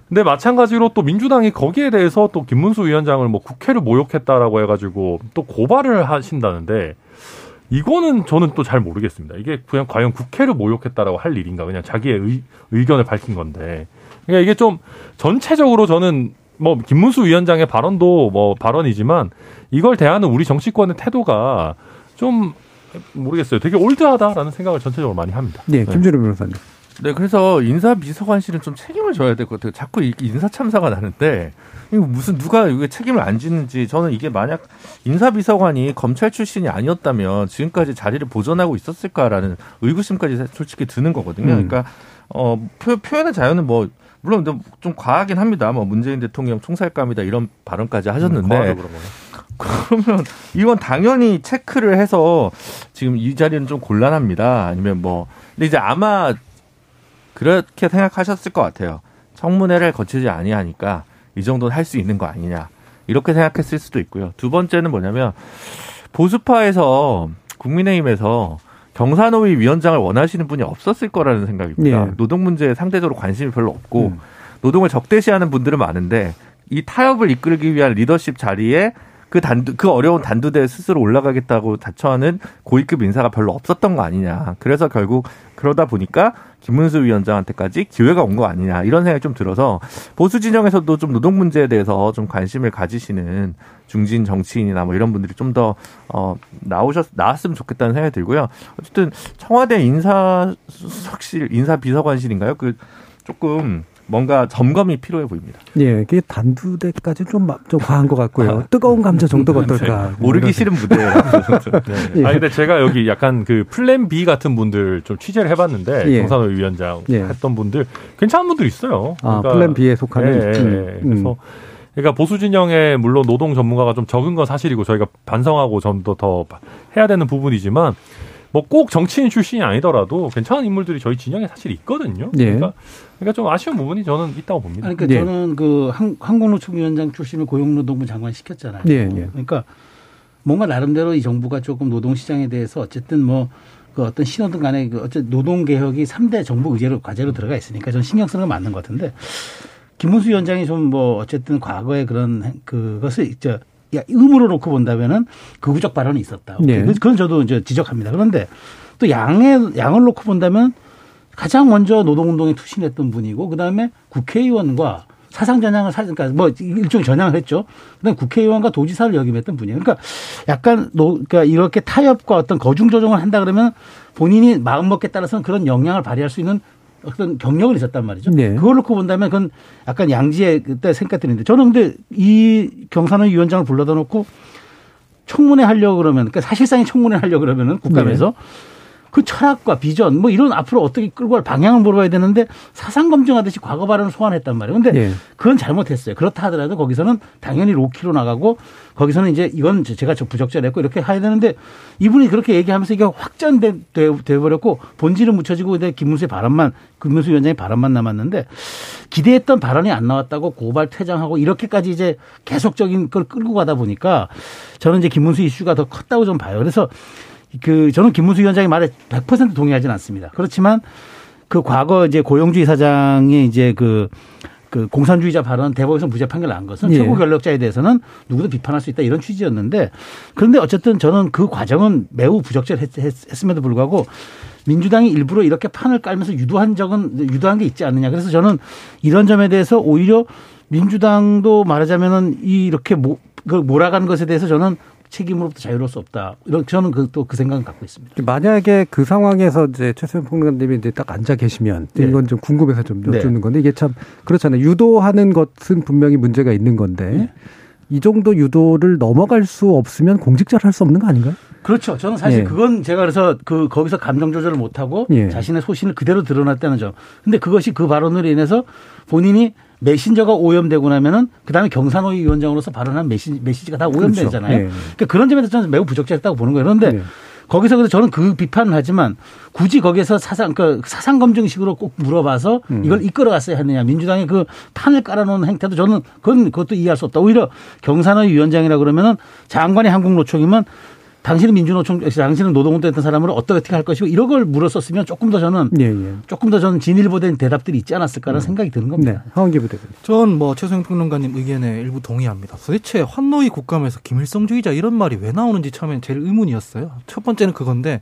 근데 마찬가지로 또 민주당이 거기에 대해서 또 김문수 위원장을 뭐 국회를 모욕했다라고 해가지고 또 고발을 하신다는데 이거는 저는 또 잘 모르겠습니다. 이게 그냥 과연 국회를 모욕했다라고 할 일인가? 그냥 자기의 의, 의견을 밝힌 건데 그러니까 이게 좀 전체적으로 저는 뭐 김문수 위원장의 발언도 뭐 발언이지만 이걸 대하는 우리 정치권의 태도가 좀 모르겠어요. 되게 올드하다라는 생각을 전체적으로 많이 합니다. 네, 김준호 변호사님. 네, 그래서 인사비서관실은 좀 책임을 져야 될 것 같아요. 자꾸 인사 참사가 나는데 이거 무슨 누가 이게 책임을 안 지는지 저는 이게 만약 인사비서관이 검찰 출신이 아니었다면 지금까지 자리를 보존하고 있었을까라는 의구심까지 솔직히 드는 거거든요. 음. 그러니까 어 표, 표현의 자유는 뭐 물론 좀 과하긴 합니다. 뭐 문재인 대통령 총살감이다 이런 발언까지 하셨는데 거는. 그러면 이건 당연히 체크를 해서 지금 이 자리는 좀 곤란합니다. 아니면 뭐 근데 이제 아마 그렇게 생각하셨을 것 같아요. 청문회를 거치지 아니하니까 이 정도는 할 수 있는 거 아니냐 이렇게 생각했을 수도 있고요. 두 번째는 뭐냐면 보수파에서 국민의힘에서 경사노위 위원장을 원하시는 분이 없었을 거라는 생각입니다. 예. 노동 문제에 상대적으로 관심이 별로 없고 음. 노동을 적대시하는 분들은 많은데 이 타협을 이끌기 위한 리더십 자리에 그 단두 그 어려운 단두대에 스스로 올라가겠다고 자처하는 고위급 인사가 별로 없었던 거 아니냐. 그래서 결국 그러다 보니까 김문수 위원장한테까지 기회가 온 거 아니냐 이런 생각이 좀 들어서 보수 진영에서도 좀 노동 문제에 대해서 좀 관심을 가지시는 중진 정치인이나 뭐 이런 분들이 좀 더 어, 나오셨 나왔으면 좋겠다는 생각이 들고요. 어쨌든 청와대 인사수석실 인사 비서관실인가요? 그 조금 뭔가 점검이 필요해 보입니다. 예, 그게 단두대까지 좀, 막- 좀 과한 것 같고요. 뜨거운 감자 정도가 어떨까. 모르기 싫은 무대예요. 예. 아 근데 제가 여기 약간 그 플랜 B 같은 분들 좀 취재를 해봤는데 예. 경사노위 위원장 예. 했던 분들 괜찮은 분들 있어요. 아, 플랜 B에 속하는. 예, 예, 음, 예. 그래서 음. 그러니까 보수 진영에 물론 노동 전문가가 좀 적은 건 사실이고 저희가 반성하고 좀 더 더 해야 되는 부분이지만 뭐 꼭 정치인 출신이 아니더라도 괜찮은 인물들이 저희 진영에 사실 있거든요. 예. 그러니까, 그러니까 좀 아쉬운 부분이 저는 있다고 봅니다. 아니, 그러니까 네. 저는 그 한- 한국노총위원장 출신을 고용노동부 장관 시켰잖아요. 예, 예. 그러니까 뭔가 나름대로 이 정부가 조금 노동시장에 대해서 어쨌든 뭐 그 어떤 신호등 간에 그 어쨌든 노동개혁이 3대 정부 의제로 과제로 들어가 있으니까 저는 신경 쓰는 건 맞는 것 같은데 김문수 위원장이 좀 뭐 어쨌든 과거에 그런 행- 그것을 저 야, 의무로 놓고 본다면은 극우적 발언이 있었다. 네. 그- 그건 저도 이제 지적합니다. 그런데 또 양의 양을 놓고 본다면 가장 먼저 노동운동에 투신했던 분이고 그다음에 국회의원과 사상 전향을 사 그러니까 뭐 일종의 전향을 했죠. 그다음에 국회의원과 도지사를 역임했던 분이에요. 그러니까 약간 노 그러니까 이렇게 타협과 어떤 거중 조정을 한다 그러면 본인이 마음 먹기에 따라서는 그런 영향을 발휘할 수 있는 어떤 경력은 있었단 말이죠. 네. 그걸 놓고 본다면 그건 약간 양지의 그때 생각들인데 저는 근데 이 경산호 위원장을 불러다 놓고 청문회 하려고 그러면 그러니까 사실상의 청문회 하려고 그러면은 국감에서 그 철학과 비전 뭐 이런 앞으로 어떻게 끌고 갈 방향을 물어봐야 되는데 사상 검증하듯이 과거 발언을 소환했단 말이에요. 근데 예. 그건 잘못했어요. 그렇다 하더라도 거기서는 당연히 로키로 나가고 거기서는 이제 이건 제가 저 부적절했고 이렇게 해야 되는데 이분이 그렇게 얘기하면서 이게 확전돼 돼- 돼버렸고 본질은 묻혀지고 근데 김문수의 바람만 김문수 위원장의 바람만 남았는데 기대했던 발언이 안 나왔다고 고발 퇴장하고 이렇게까지 이제 계속적인 걸 끌고 가다 보니까 저는 이제 김문수 이슈가 더 컸다고 좀 봐요. 그래서 그 저는 김문수 위원장의 말에 100% 동의하지는 않습니다. 그렇지만 그 과거 이제 고용주의 사장이 이제 그, 그 공산주의자 발언 대법에서 무죄 판결 난 것은 예. 최고 권력자에 대해서는 누구도 비판할 수 있다 이런 취지였는데 그런데 어쨌든 저는 그 과정은 매우 부적절했음에도 불구하고 민주당이 일부러 이렇게 판을 깔면서 유도한 적은 유도한 게 있지 않느냐. 그래서 저는 이런 점에 대해서 오히려 민주당도 말하자면은 이렇게 모, 그 몰아간 것에 대해서 저는 책임으로부터 자유로울 수 없다. 이런 저는 그 또 그 생각을 갖고 있습니다. 만약에 그 상황에서 이제 최소연 평론가님이 이제 딱 앉아 계시면 네. 이건 좀 궁금해서 좀 네. 여쭙는 건데 이게 참 그렇잖아요. 유도하는 것은 분명히 문제가 있는 건데 네. 이 정도 유도를 넘어갈 수 없으면 공직자를 할 수 없는 거 아닌가요? 그렇죠. 저는 사실 예. 그건 제가 그래서 그 거기서 감정 조절을 못 하고 예. 자신의 소신을 그대로 드러났다는 점. 근데 그것이 그 발언으로 인해서 본인이 메신저가 오염되고 나면은 그다음에 경산호위 위원장으로서 발언한 메시, 메시지가 다 오염되잖아요. 그렇죠. 예. 그러니까 그런 점에서 저는 매우 부적절했다고 보는 거예요. 그런데 예. 거기서 그래서 저는 그 비판을 하지만 굳이 거기서 사상 그 사상 검증식으로 꼭 물어봐서 음. 이걸 이끌어갔어야 했느냐 민주당의 그 판을 깔아놓은 행태도 저는 그건 그것도 이해할 수 없다. 오히려 경산의 위원장이라 그러면은 장관이 한국노총이면 당신은 민주노총, 당신은 노동운동 했던 사람을 어떻게 어떻게 할 것이고 이런 걸 물었었으면 조금 더 저는 예, 예. 조금 더 저는 진일보된 대답들이 있지 않았을까라는 생각이 드는 겁니다. 네. 하원기 부대변인. 전뭐 최소영 평론가님 의견에 일부 동의합니다. 도대체 환노이 국감에서 김일성주의자 이런 말이 왜 나오는지 처음엔 제일 의문이었어요. 첫 번째는 그건데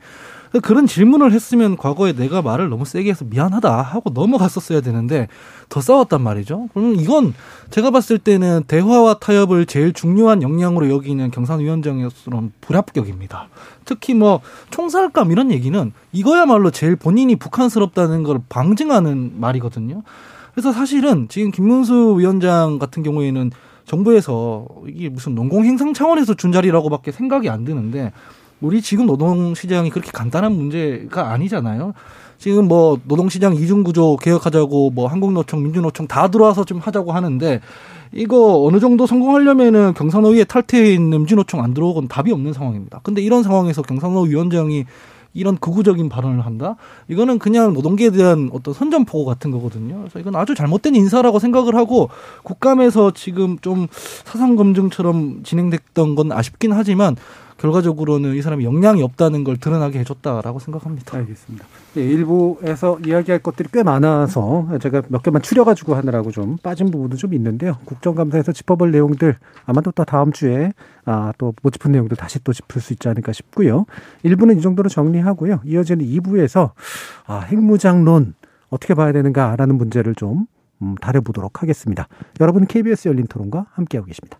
그런 질문을 했으면 과거에 내가 말을 너무 세게 해서 미안하다 하고 넘어갔었어야 되는데 더 싸웠단 말이죠. 그러면 이건 제가 봤을 때는 대화와 타협을 제일 중요한 역량으로 여기는 경산위원장으로서는 불합격입니다. 특히 뭐 총살감 이런 얘기는 이거야말로 제일 본인이 북한스럽다는 걸 방증하는 말이거든요. 그래서 사실은 지금 김문수 위원장 같은 경우에는 정부에서 이게 무슨 농공행상 차원에서 준 자리라고밖에 생각이 안 드는데 우리 지금 노동시장이 그렇게 간단한 문제가 아니잖아요. 지금 뭐 노동시장 이중구조 개혁하자고 뭐 한국노총, 민주노총 다 들어와서 좀 하자고 하는데 이거 어느 정도 성공하려면은 경산호위에 탈퇴해 있는 민주노총 안 들어오고는 답이 없는 상황입니다. 근데 이런 상황에서 경산호 위원장이 이런 극우적인 발언을 한다? 이거는 그냥 노동계에 대한 어떤 선전포고 같은 거거든요. 그래서 이건 아주 잘못된 인사라고 생각을 하고 국감에서 지금 좀 사상 검증처럼 진행됐던 건 아쉽긴 하지만 결과적으로는 이 사람이 역량이 없다는 걸 드러나게 해줬다라고 생각합니다. 알겠습니다. 네, 일부에서 이야기할 것들이 꽤 많아서 제가 몇 개만 추려가지고 하느라고 좀 빠진 부분도 좀 있는데요. 국정감사에서 짚어볼 내용들 아마도 또 다음 주에 아, 또 못 짚은 내용들 다시 또 짚을 수 있지 않을까 싶고요. 1부는 이 정도로 정리하고요. 이어지는 2부에서 아, 핵무장론 어떻게 봐야 되는가라는 문제를 좀 음, 다뤄보도록 하겠습니다. 여러분 KBS 열린 토론과 함께하고 계십니다.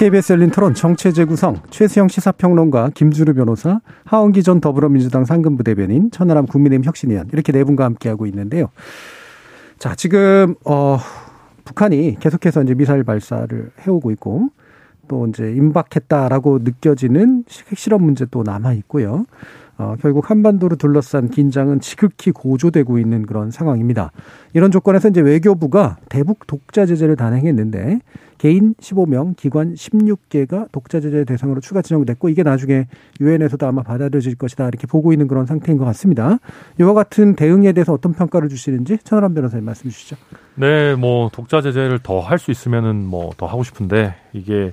KBS 열린 토론 정체 재 구성 최수영 시사평론가 김주루 변호사 하원기 전 더불어민주당 상근부 대변인 천하람 국민의힘 혁신위원 이렇게 네 분과 함께하고 있는데요. 자 지금 어 북한이 계속해서 이제 미사일 발사를 해오고 있고 또 이제 임박했다라고 느껴지는 핵실험 문제 또 남아 있고요. 어, 결국 한반도를 둘러싼 긴장은 지극히 고조되고 있는 그런 상황입니다. 이런 조건에서 이제 외교부가 대북 독자 제재를 단행했는데 개인 15명, 기관 16개가 독자 제재 대상으로 추가 지정됐고 이게 나중에 유엔에서도 아마 받아들여질 것이다 이렇게 보고 있는 그런 상태인 것 같습니다. 이와 같은 대응에 대해서 어떤 평가를 주시는지 천하람 변호사님 말씀 주시죠. 네, 뭐 독자 제재를 더 할 수 있으면은 뭐 더 하고 싶은데 이게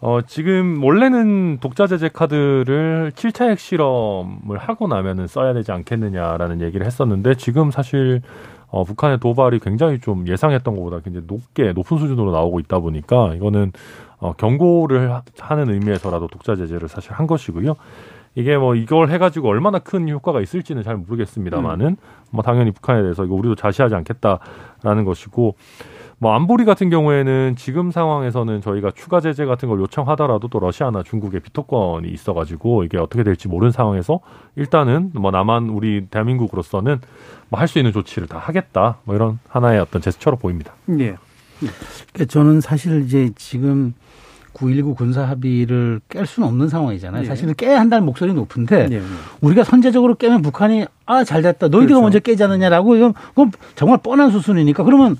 어, 지금 원래는 독자 제재 카드를 7차 핵실험을 하고 나면은 써야 되지 않겠느냐라는 얘기를 했었는데 지금 사실 어, 북한의 도발이 굉장히 좀 예상했던 것보다 굉장히 높게 높은 수준으로 나오고 있다 보니까 이거는 어, 경고를 하는 의미에서라도 독자 제재를 사실 한 것이고요. 이게 뭐 이걸 해가지고 얼마나 큰 효과가 있을지는 잘 모르겠습니다만은 음. 뭐 당연히 북한에 대해서 이거 우리도 자시하지 않겠다라는 것이고 뭐 안보리 같은 경우에는 지금 상황에서는 저희가 추가 제재 같은 걸 요청하더라도 또 러시아나 중국의 비토권이 있어가지고 이게 어떻게 될지 모르는 상황에서 일단은 뭐 남한 우리 대한민국으로서는 뭐 할 수 있는 조치를 다 하겠다 뭐 이런 하나의 어떤 제스처로 보입니다. 예. 그러니까 저는 사실 이제 지금 9.19 군사 합의를 깰 수는 없는 상황이잖아요. 예. 사실은 깨야 한다는 목소리 높은데 예. 우리가 선제적으로 깨면 북한이 아 잘 됐다. 너희들이 그렇죠. 먼저 깨지 않느냐라고 이건 그건 정말 뻔한 수순이니까 그러면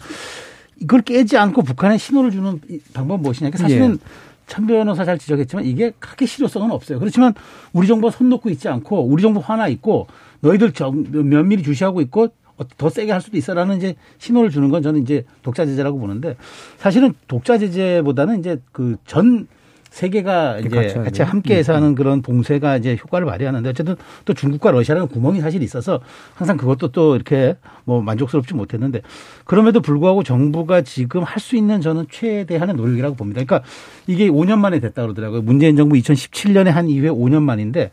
이걸 깨지 않고 북한에 신호를 주는 방법은 무엇이냐. 그러니까 사실은 예. 천 변호사 잘 지적했지만 이게 크게 실효성은 없어요. 그렇지만 우리 정부 손 놓고 있지 않고 우리 정부 화나 있고 너희들 면밀히 주시하고 있고 더 세게 할 수도 있어라는 이제 신호를 주는 건 저는 이제 독자 제재라고 보는데 사실은 독자 제재보다는 이제 그 전 세계가 이제 같이, 같이 함께해서 하는 음. 그런 봉쇄가 이제 효과를 발휘하는데 어쨌든 또 중국과 러시아라는 구멍이 사실 있어서 항상 그것도 또 이렇게 뭐 만족스럽지 못했는데 그럼에도 불구하고 정부가 지금 할 수 있는 저는 최대한의 노력이라고 봅니다. 그러니까 이게 5년 만에 됐다 그러더라고요. 문재인 정부 2017년에 한 이후에 5년 만인데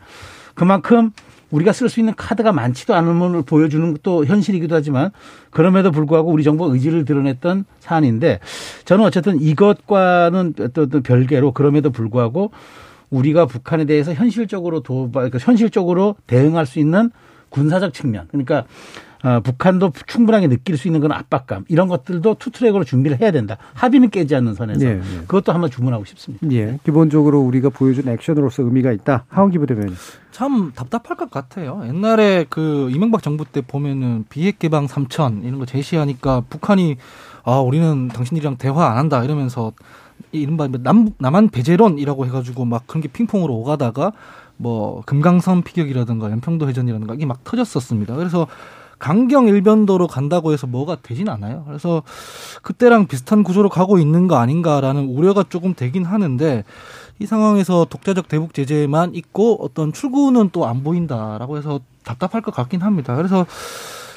그만큼 우리가 쓸 수 있는 카드가 많지도 걸 보여주는 것도 현실이기도 하지만 그럼에도 불구하고 우리 정부 의지를 드러냈던 사안인데 저는 어쨌든 이것과는 어떤 별개로 그럼에도 불구하고 우리가 북한에 대해서 현실적으로 도발, 그러니까 현실적으로 대응할 수 있는 군사적 측면. 그러니까 어, 북한도 충분하게 느낄 수 있는 그런 압박감 이런 것들도 투트랙으로 준비를 해야 된다. 합의는 깨지 않는 선에서 예, 예. 그것도 한번 주문하고 싶습니다. 예, 기본적으로 우리가 보여준 액션으로서 의미가 있다. 하원기 부대변인. 참 답답할 것 같아요. 옛날에 그 이명박 정부 때 보면은 비핵 개방 3천 이런 거 제시하니까 북한이 아 우리는 당신들이랑 대화 안 한다 이러면서 이른바 남 남한 배제론이라고 해가지고 막 그런 게 핑퐁으로 오가다가 뭐 금강산 피격이라든가 연평도 해전이라든가 이게 막 터졌었습니다. 그래서 강경 일변도로 간다고 해서 뭐가 되진 않아요. 그래서 그때랑 비슷한 구조로 가고 있는 거 아닌가라는 우려가 조금 되긴 하는데 이 상황에서 독자적 대북 제재만 있고 어떤 출구는 또 안 보인다라고 해서 답답할 것 같긴 합니다. 그래서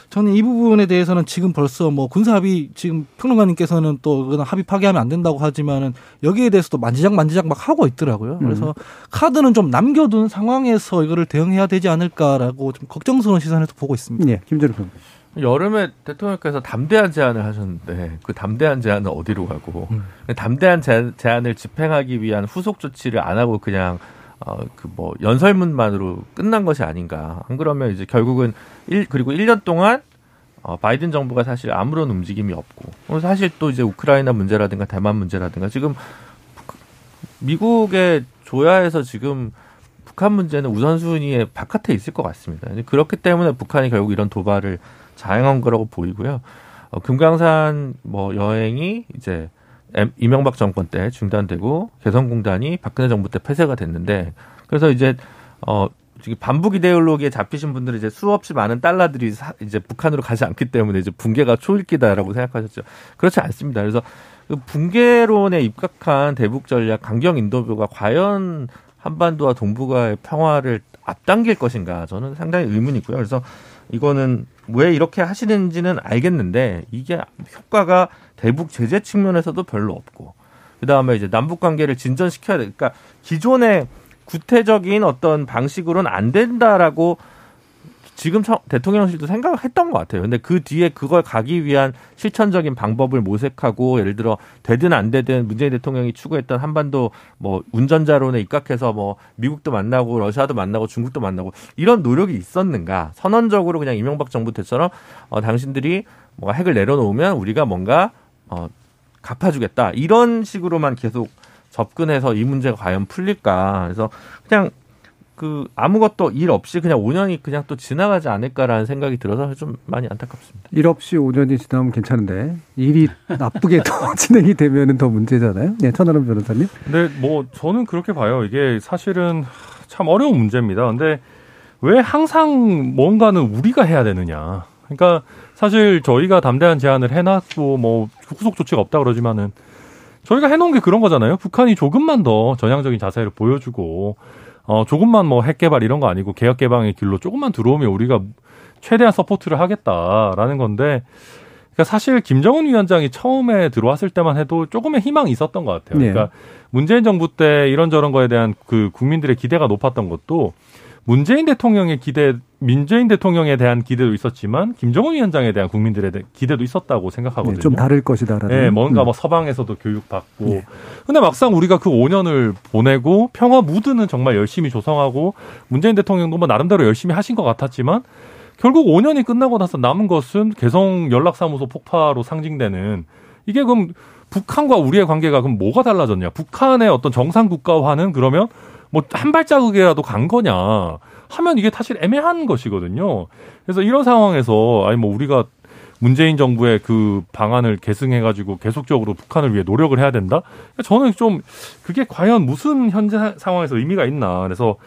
저는 이 부분에 대해서는 지금 벌써 뭐 군사 합의 지금 평론가님께서는 또 그건 합의 파기하면 안 된다고 하지만은 여기에 대해서도 만지작 만지작 막 하고 있더라고요. 그래서 카드는 좀 남겨둔 상황에서 이거를 대응해야 되지 않을까라고 좀 걱정스러운 시선에서 보고 있습니다. 예, 김준호 평. 여름에 대통령께서 담대한 제안을 하셨는데 그 담대한 제안은 어디로 가고 담대한 제- 제안을 집행하기 위한 후속 조치를 안 하고 그냥 어그뭐 연설문만으로 끝난 것이 아닌가. 안 그러면 이제 결국은 일 그리고 1년 동안 어 바이든 정부가 사실 아무런 움직임이 없고 사실 또 이제 우크라이나 문제라든가 대만 문제라든가 지금 북- 미국의 조야에서 지금 북한 문제는 우선순위의 바깥에 있을 것 같습니다. 그렇기 때문에 북한이 결국 이런 도발을 자행한 거라고 보이고요. 어, 금강산 뭐 여행이 이제 이명박 정권 때 중단되고 개성공단이 박근혜 정부 때 폐쇄가 됐는데 그래서 이제 어 지금 반북 이데올로기에 잡히신 분들은 이제 수없이 많은 달러들이 사- 이제 북한으로 가지 않기 때문에 이제 붕괴가 초읽기다라고 생각하셨죠. 그렇지 않습니다. 그래서 그 붕괴론에 입각한 대북 전략 강경 인도교가 과연 한반도와 동북아의 평화를 앞당길 것인가 저는 상당히 의문이고요. 그래서 이거는 왜 이렇게 하시는지는 알겠는데 이게 효과가 대북 제재 측면에서도 별로 없고 그 다음에 이제 남북 관계를 진전시켜야 돼. 그러니까 기존의 구태적인 어떤 방식으로는 안 된다라고 지금 처- 대통령실도 생각을 했던 것 같아요. 근데 그 뒤에 그걸 가기 위한 실천적인 방법을 모색하고 예를 들어 되든 안 되든 문재인 대통령이 추구했던 한반도 뭐 운전자론에 입각해서 뭐 미국도 만나고 러시아도 만나고 중국도 만나고 이런 노력이 있었는가? 선언적으로 그냥 이명박 정부 때처럼 어 당신들이 뭐 핵을 내려놓으면 우리가 뭔가 어 갚아주겠다 이런 식으로만 계속 접근해서 이 문제가 과연 풀릴까? 그래서 그냥 그 아무것도 일 없이 그냥 5년이 그냥 또 지나가지 않을까라는 생각이 들어서 좀 많이 안타깝습니다. 일 없이 5년이 지나면 괜찮은데 일이 나쁘게 더 진행이 되면은 더 문제잖아요. 네, 천하람 변호사님. 근데 뭐 저는 그렇게 봐요. 이게 사실은 참 어려운 문제입니다. 근데 왜 항상 뭔가는 우리가 해야 되느냐. 그러니까 사실 저희가 담대한 제안을 해놨고 뭐 후속 조치가 없다 그러지만은 저희가 해놓은 게 그런 거잖아요. 북한이 조금만 더 전향적인 자세를 보여주고 어 조금만 뭐 핵 개발 이런 거 아니고 개혁 개방의 길로 조금만 들어오면 우리가 최대한 support를 하겠다라는 건데 그러니까 사실 김정은 위원장이 처음에 들어왔을 때만 해도 조금의 희망이 있었던 것 같아요. 네. 그러니까 문재인 정부 때 이런저런 거에 대한 그 국민들의 기대가 높았던 것도 문재인 대통령의 기대, 문재인 대통령에 대한 기대도 있었지만 김정은 위원장에 대한 국민들의 대- 기대도 있었다고 생각하거든요. 네, 좀 다를 것이다라는. 예, 뭔가 음. 뭐 서방에서도 교육받고. 네. 근데 막상 우리가 그 5년을 보내고 평화 무드는 정말 열심히 조성하고 문재인 대통령도 뭐 나름대로 열심히 하신 것 같았지만 결국 5년이 끝나고 나서 남은 것은 개성 연락사무소 폭파로 상징되는 이게 그럼 북한과 우리의 관계가 그럼 뭐가 달라졌냐? 북한의 어떤 정상 국가화는 그러면 뭐 한 발자국이라도 간 거냐 하면 이게 사실 애매한 것이거든요. 그래서 이런 상황에서 아니 뭐 우리가 문재인 정부의 그 방안을 계승해가지고 계속적으로 북한을 위해 노력을 해야 된다. 저는 좀 그게 과연 무슨 현재 사- 상황에서 의미가 있나. 그래서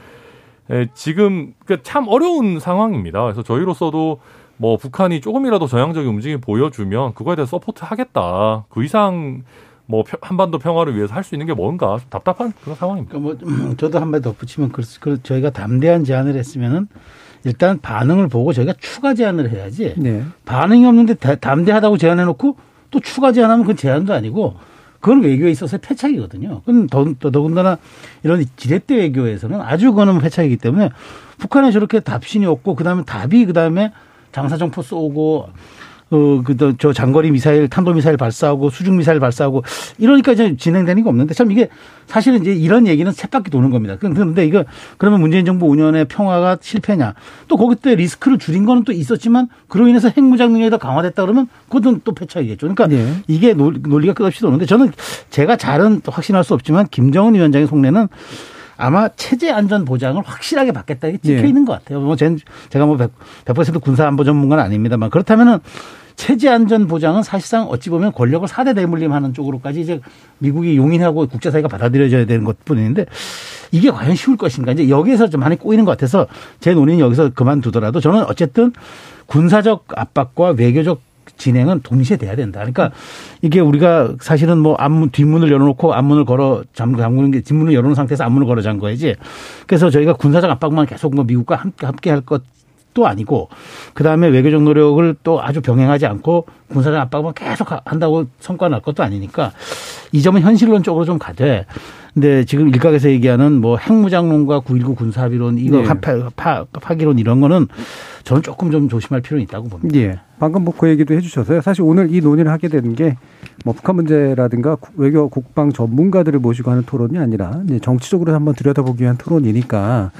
에, 지금 그참 어려운 상황입니다. 그래서 저희로서도 뭐 북한이 조금이라도 전향적인 움직임 을 보여주면 그거에 대해서 support 하겠다. 그 이상 뭐 평- 한반도 평화를 위해서 할 수 있는 게 뭔가 좀 답답한 그런 상황입니다. 그러니까 뭐 저도 한 번 덧붙이면 그, 그 저희가 담대한 제안을 했으면은 일단 반응을 보고 저희가 추가 제안을 해야지 네. 반응이 없는데 다- 담대하다고 제안해놓고 또 추가 제안하면 그건 제안도 아니고 그건 외교에 있어서 패착이거든요. 그건 더, 더, 더군다나 이런 지렛대 외교에서는 아주 그거는 패착이기 때문에 북한에 저렇게 답신이 없고 그다음에 답이 그다음에 장사정포 쏘고 어, 그, 저 장거리 미사일, 탄도 미사일 발사하고 수중 미사일 발사하고 이러니까 이제 진행되는 게 없는데 참 이게 사실은 이제 이런 얘기는 쳇바퀴 도는 겁니다. 그런데 이거 그러면 문재인 정부 5년의 평화가 실패냐. 또 거기 때 리스크를 줄인 거는 또 있었지만 그로 인해서 핵무장 능력이 더 강화됐다 그러면 그것은 또 폐차이겠죠. 그러니까 네. 이게 논리가 끝없이 도는데 저는 제가 잘은 확신할 수 없지만 김정은 위원장의 속내는 아마 체제 안전 보장을 확실하게 받겠다 이게 찍혀 예. 있는 것 같아요. 뭐 젠- 제가 뭐 100%, 100% 군사 안보 전문가는 아닙니다만 그렇다면은 체제 안전 보장은 사실상 어찌 보면 권력을 사대 대물림하는 쪽으로까지 이제 미국이 용인하고 국제사회가 받아들여져야 되는 것뿐인데 이게 과연 쉬울 것인가 이제 여기에서 좀 많이 꼬이는 것 같아서 제 논의는 여기서 그만두더라도 저는 어쨌든 군사적 압박과 외교적 진행은 동시에 돼야 된다. 그러니까 이게 우리가 사실은 뭐 앞문 뒷문을 열어놓고 앞문을 걸어 잠- 잠그는 게 뒷문을 열어놓은 상태에서 앞문을 걸어 잠 거야지. 그래서 저희가 군사적 압박만 계속 뭐 미국과 함께 함께 할 것 도 아니고 그 다음에 외교적 노력을 또 아주 병행하지 않고 군사적 압박만 계속 한다고 성과 날 것도 아니니까 이 점은 현실론적으로 좀 가되. 근데 지금 일각에서 얘기하는 뭐 핵무장론과 9.19 군사합의론 이거 네. 파, 파, 파기론 이런 거는 저는 조금 좀 조심할 필요는 있다고 봅니다. 예. 방금 뭐 그 얘기도 해주셔서요. 사실 오늘 이 논의를 하게 되는 게 뭐 북한 문제라든가 국- 외교 국방 전문가들을 모시고 하는 토론이 아니라 정치적으로 한번 들여다보기 위한 토론이니까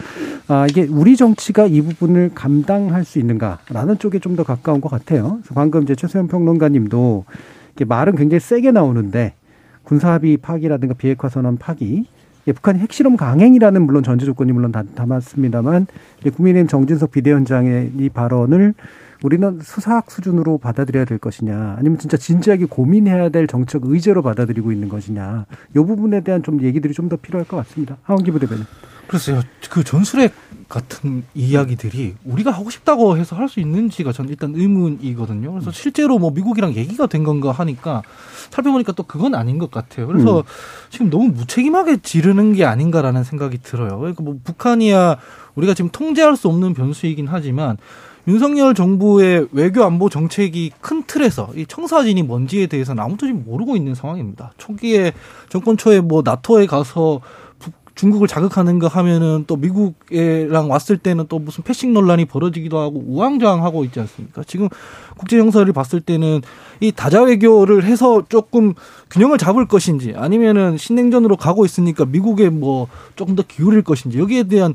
아 이게 우리 정치가 이 부분을 감당할 수 있는가라는 쪽에 좀 더 가까운 것 같아요. 그래서 방금 이제 최소연 평론가님도 이게 말은 굉장히 세게 나오는데 군사합의 파기라든가 비핵화 선언 파기 예, 북한이 핵실험 강행이라는 물론 전제 조건이 물론 다, 담았습니다만 이제 국민의힘 정진석 비대위원장의 이 발언을 우리는 수사학 수준으로 받아들여야 될 것이냐 아니면 진짜 진지하게 고민해야 될 정책 의제로 받아들이고 있는 것이냐 이 부분에 대한 좀 얘기들이 좀 더 필요할 것 같습니다. 하원기 부대변인. 글쎄요. 그 전술핵 같은 이야기들이 우리가 하고 싶다고 해서 할 수 있는지가 전 일단 의문이거든요. 그래서 실제로 뭐 미국이랑 얘기가 된 건가 하니까 살펴보니까 또 그건 아닌 것 같아요. 그래서 음. 지금 너무 무책임하게 지르는 게 아닌가라는 생각이 들어요. 그러니까 뭐 북한이야 우리가 지금 통제할 수 없는 변수이긴 하지만 윤석열 정부의 외교 안보 정책이 큰 틀에서 이 청사진이 뭔지에 대해서는 아무도 지금 모르고 있는 상황입니다. 초기에 정권 초에 뭐 나토에 가서 북- 중국을 자극하는 거 하면은 또 미국이랑 왔을 때는 또 무슨 패싱 논란이 벌어지기도 하고 우왕좌왕하고 있지 않습니까? 지금 국제 정세를 봤을 때는 이 다자 외교를 해서 조금 균형을 잡을 것인지 아니면은 신냉전으로 가고 있으니까 미국에 뭐 조금 더 기울일 것인지 여기에 대한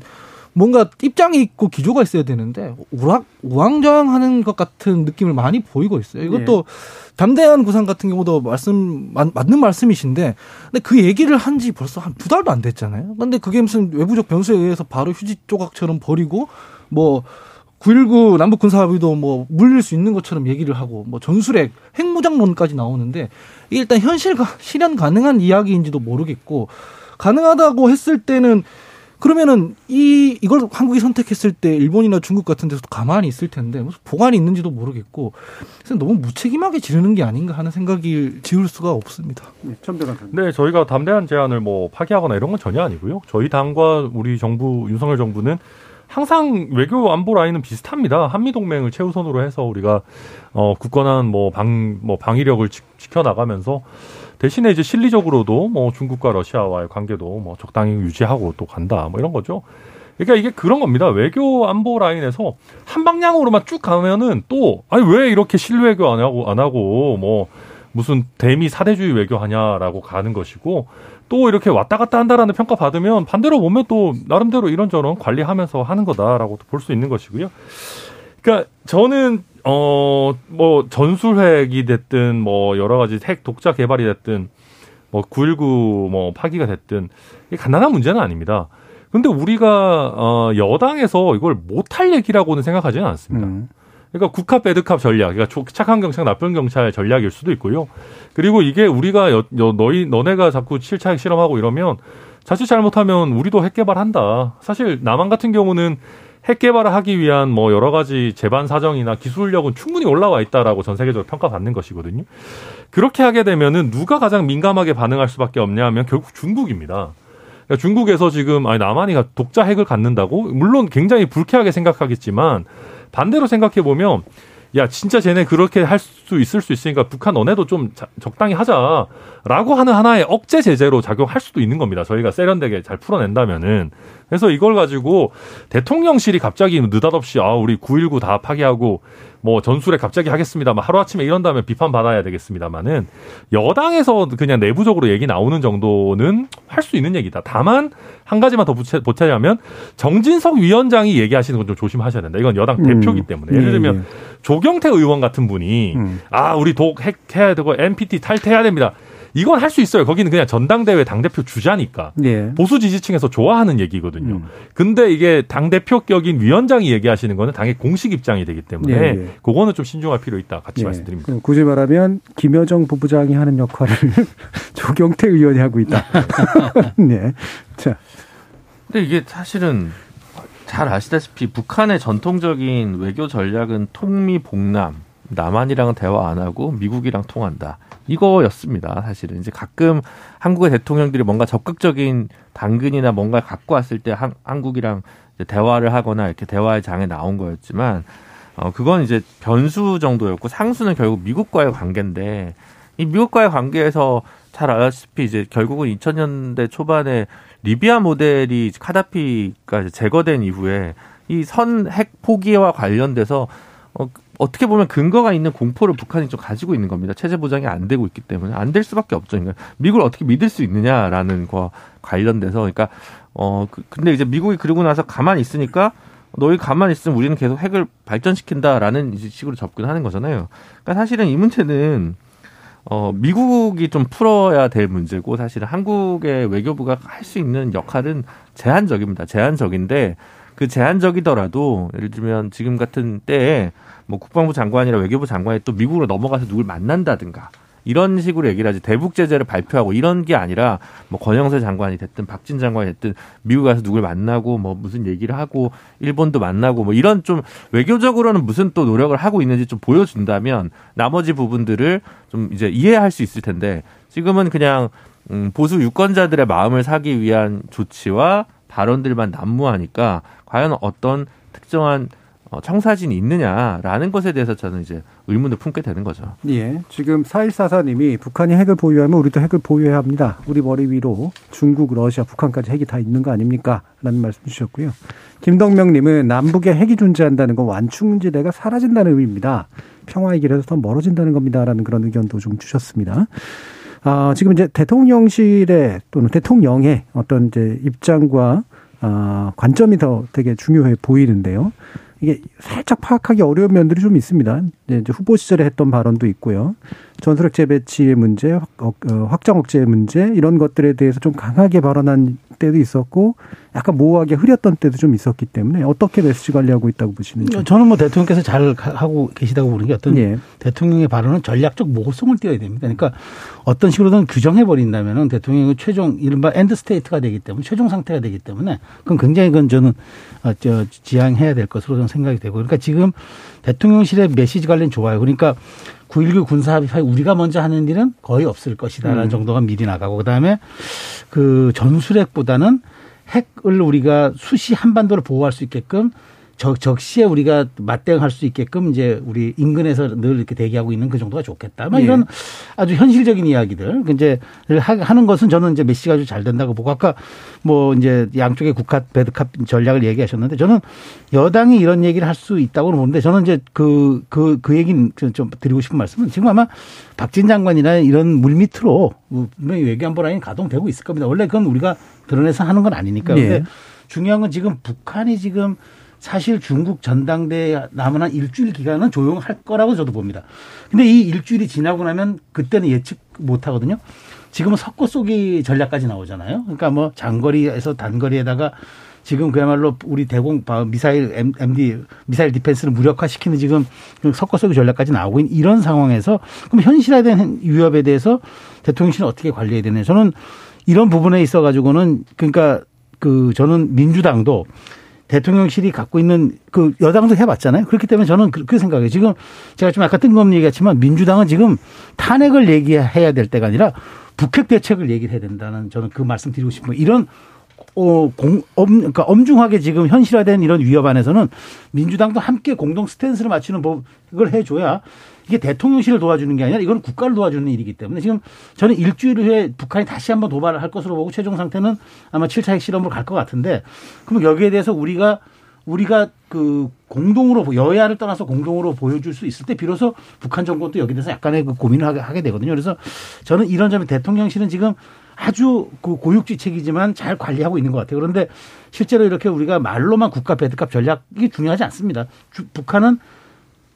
뭔가 입장이 있고 기조가 있어야 되는데 우락 우왕좌왕하는 것 같은 느낌을 많이 보이고 있어요. 이것도 담대한 구상 같은 경우도 말씀 맞- 맞는 말씀이신데 근데 그 얘기를 한 지 벌써 한 두 달도 안 됐잖아요. 근데 그게 무슨 외부적 변수에 의해서 바로 휴지 조각처럼 버리고 뭐 9.19 남북 군사 합의도 뭐 물릴 수 있는 것처럼 얘기를 하고 뭐 전술핵 핵무장론까지 나오는데 이게 일단 현실 실현 가능한 이야기인지도 모르겠고 가능하다고 했을 때는 그러면은 이 이걸 한국이 선택했을 때 일본이나 중국 같은 데서도 가만히 있을 텐데 무슨 보관이 있는지도 모르겠고 그래서 너무 무책임하게 지르는 게 아닌가 하는 생각이 지울 수가 없습니다. 네. 네, 저희가 담대한 제안을 뭐 파기하거나 이런 건 전혀 아니고요. 저희 당과 우리 정부 윤석열 정부는 항상 외교 안보 라인은 비슷합니다. 한미 동맹을 최우선으로 해서 우리가 어 굳건한 뭐 방뭐 방위력을 지, 켜 나가면서 대신에 이제 실리적으로도 뭐 중국과 러시아와의 관계도 뭐 적당히 유지하고 또 간다 뭐 이런 거죠. 그러니까 이게 그런 겁니다. 외교 안보 라인에서 한 방향으로만 쭉 가면은 또 아니 왜 이렇게 실외교 안 하고 안 하고 뭐 무슨 대미 사대주의 외교하냐라고 가는 것이고 또 이렇게 왔다 갔다 한다라는 평가 받으면 반대로 보면 또 나름대로 이런저런 관리하면서 하는 거다라고 볼 수 있는 것이고요. 그러니까 저는 어 뭐 전술핵이 됐든 뭐 여러 가지 핵 독자 개발이 됐든 뭐 919 뭐 파기가 됐든 이게 간단한 문제는 아닙니다. 근데 우리가 어 여당에서 이걸 못할 얘기라고는 생각하지는 않습니다. 음. 그러니까 국합 배드캅 전략, 그러니까 조- 착한 경찰, 나쁜 경찰 전략일 수도 있고요. 그리고 이게 우리가 여, 여- 너희 너네가 자꾸 7차 핵 실험하고 이러면 자칫 잘못하면 우리도 핵 개발한다. 사실 남한 같은 경우는 핵 개발을 하기 위한 뭐 여러 가지 재반 사정이나 기술력은 충분히 올라와 있다라고 전 세계적으로 평가받는 것이거든요. 그렇게 하게 되면은 누가 가장 민감하게 반응할 수밖에 없냐면 결국 중국입니다. 그러니까 중국에서 지금 아니 남한이 독자 핵을 갖는다고 물론 굉장히 불쾌하게 생각하겠지만 반대로 생각해 보면 야 진짜 쟤네 그렇게 할 수 있을 수 있으니까 북한 너네도 좀 자- 적당히 하자라고 하는 하나의 억제 제재로 작용할 수도 있는 겁니다. 저희가 세련되게 잘 풀어낸다면은 그래서 이걸 가지고 대통령실이 갑자기 느닷없이 아 우리 919 다 파기하고 뭐 전술에 갑자기 하겠습니다. 뭐 하루아침에 이런다면 비판받아야 되겠습니다만은 여당에서 그냥 내부적으로 얘기 나오는 정도는 할 수 있는 얘기다. 다만 한 가지만 더 보채, 보채자면 정진석 위원장이 얘기하시는 건 좀 조심하셔야 된다. 이건 여당 음. 대표기 때문에. 예를 예, 들면 예. 조경태 의원 같은 분이 음. 아 우리 독 핵해야 되고 NPT 탈퇴해야 됩니다. 이건 할 수 있어요. 거기는 그냥 전당대회 당대표 주자니까. 예. 보수 지지층에서 좋아하는 얘기거든요. 음. 근데 이게 당대표 격인 위원장이 얘기하시는 거는 당의 공식 입장이 되기 때문에 예, 예. 그거는 좀 신중할 필요 있다. 같이 예. 말씀드립니다. 그럼 굳이 말하면 김여정 부부장이 하는 역할을 조경태 의원이 하고 있다. 네. 자, 근데 이게 사실은 잘 아시다시피 북한의 전통적인 외교 전략은 통미 봉남, 남한이랑은 대화 안 하고 미국이랑 통한다. 이거였습니다. 사실은 이제 가끔 한국의 대통령들이 뭔가 적극적인 당근이나 뭔가 갖고 왔을 때 한, 한국이랑 이제 대화를 하거나 이렇게 대화의 장에 나온 거였지만 어 그건 이제 변수 정도였고 상수는 결국 미국과의 관계인데 이 미국과의 관계에서 잘 알다시피 이제 결국은 2000년대 초반에 리비아 모델이 카다피가 제거된 이후에 이 선 핵 포기와 관련돼서 어, 어떻게 보면 근거가 있는 공포를 북한이 좀 가지고 있는 겁니다. 체제 보장이 안 되고 있기 때문에 안 될 수밖에 없죠. 그러니까 미국을 어떻게 믿을 수 있느냐라는 거 관련돼서 그러니까 어 그- 근데 이제 미국이 그러고 나서 가만히 있으니까 너희 가만히 있으면 우리는 계속 핵을 발전시킨다라는 식으로 접근하는 거잖아요. 그러니까 사실은 이 문제는 어, 미국이 좀 풀어야 될 문제고 사실은 한국의 외교부가 할 수 있는 역할은 제한적입니다. 제한적인데 그 제한적이더라도 예를 들면 지금 같은 때에 뭐 국방부 장관이나 외교부 장관이 또 미국으로 넘어가서 누굴 만난다든가 이런 식으로 얘기를 하지. 대북 제재를 발표하고 이런 게 아니라 뭐 권영세 장관이 됐든 박진 장관이 됐든 미국 가서 누굴 만나고 뭐 무슨 얘기를 하고 일본도 만나고 뭐 이런 좀 외교적으로는 무슨 또 노력을 하고 있는지 좀 보여준다면 나머지 부분들을 좀 이제 이해할 수 있을 텐데 지금은 그냥 음, 보수 유권자들의 마음을 사기 위한 조치와 발언들만 난무하니까 과연 어떤 특정한 어, 청사진이 있느냐라는 것에 대해서 저는 이제 의문을 품게 되는 거죠. 예. 지금 4144님이 북한이 핵을 보유하면 우리도 핵을 보유해야 합니다. 우리 머리 위로 중국, 러시아, 북한까지 핵이 다 있는 거 아닙니까? 라는 말씀 주셨고요. 김덕명님은 남북에 핵이 존재한다는 건 완충지대가 사라진다는 의미입니다. 평화의 길에서 더 멀어진다는 겁니다. 라는 그런 의견도 좀 주셨습니다. 아, 지금 이제 대통령실의 또는 대통령의 어떤 이제 입장과 아, 관점이 더 되게 중요해 보이는데요. 이게 살짝 파악하기 어려운 면들이 좀 있습니다. 네, 이제 후보 시절에 했던 발언도 있고요. 전술핵 재배치의 문제, 확, 어, 어, 확장 억제의 문제 이런 것들에 대해서 좀 강하게 발언한 때도 있었고 약간 모호하게 흐렸던 때도 좀 있었기 때문에 어떻게 메시지 관리하고 있다고 보시는지. 저는 뭐 대통령께서 잘 하고 계시다고 보는 게 어떤 예. 대통령의 발언은 전략적 모호성을 띠어야 됩니다. 그러니까 어떤 식으로든 규정해 버린다면은 대통령의 최종 이른바 end state가 되기 때문에 최종 상태가 되기 때문에 그건 굉장히 그건 저는 어, 저 지양해야 될 것으로 저는 생각이 되고 그러니까 지금 대통령실의 메시지 관련 좋아요. 그러니까 9.19 군사합의 파기 우리가 먼저 하는 일은 거의 없을 것이다라는 음. 정도가 미리 나가고 그다음에 그 전술핵보다는 핵을 우리가 수시 한반도를 보호할 수 있게끔 적, 적시에 우리가 맞대응할 수 있게끔 이제 우리 인근에서 늘 이렇게 대기하고 있는 그 정도가 좋겠다. 뭐 예. 이런 아주 현실적인 이야기들 그 이제 하- 하는 것은 저는 이제 메시가 아주 잘 된다고 보고 아까 뭐 이제 양쪽의 국합 배드캅 전략을 얘기하셨는데 저는 여당이 이런 얘기를 할 수 있다고는 보는데 저는 이제 그그그 얘기는 좀- 좀 드리고 싶은 말씀은 지금 아마 박진 장관이나 이런 물밑으로 분명히 외교안보 라인이 가동되고 있을 겁니다. 원래 그건 우리가 드러내서 하는 건 아니니까요. 예. 근데 중요한 건 지금 북한이 지금 사실 중국 전당대회 남은 한 일주일 기간은 조용할 거라고 저도 봅니다. 근데 이 일주일이 지나고 나면 그때는 예측 못 하거든요. 지금은 석고 쏘기 전략까지 나오잖아요. 그러니까 뭐 장거리에서 단거리에다가 지금 그야말로 우리 대공 바- 미사일 MD 미사일 디펜스를 무력화시키는 지금 석고 쏘기 전략까지 나오고 있는 이런 상황에서 그럼 현실화된 위협에 대해서 대통령실은 어떻게 관리해야 되냐. 저는 이런 부분에 있어 가지고는 그러니까 그 저는 민주당도 대통령실이 갖고 있는 그 여당도 해봤잖아요. 그렇기 때문에 저는 그렇게 생각해요. 지금 제가 좀 아까 뜬금없는 얘기했지만 민주당은 지금 탄핵을 얘기해야 될 때가 아니라 북핵 대책을 얘기를 해야 된다는 저는 그 말씀 드리고 싶은. 이런 어, 공, 엄, 그러니까 엄중하게 지금 현실화된 이런 위협 안에서는 민주당도 함께 공동 스탠스를 맞추는 법을 해줘야 이게 대통령실을 도와주는 게 아니라 이건 국가를 도와주는 일이기 때문에 지금 저는 일주일 후에 북한이 다시 한번 도발을 할 것으로 보고 최종 상태는 아마 7차 핵실험으로 갈 것 같은데 그럼 여기에 대해서 우리가 우리가 그 공동으로 여야를 떠나서 공동으로 보여줄 수 있을 때 비로소 북한 정권도 여기 대해서 약간의 그 고민을 하게, 하게 되거든요. 그래서 저는 이런 점에 대통령실은 지금 아주 그 고육지책이지만 잘 관리하고 있는 것 같아요. 그런데 실제로 이렇게 우리가 말로만 국가 배드값 전략이 중요하지 않습니다. 주, 북한은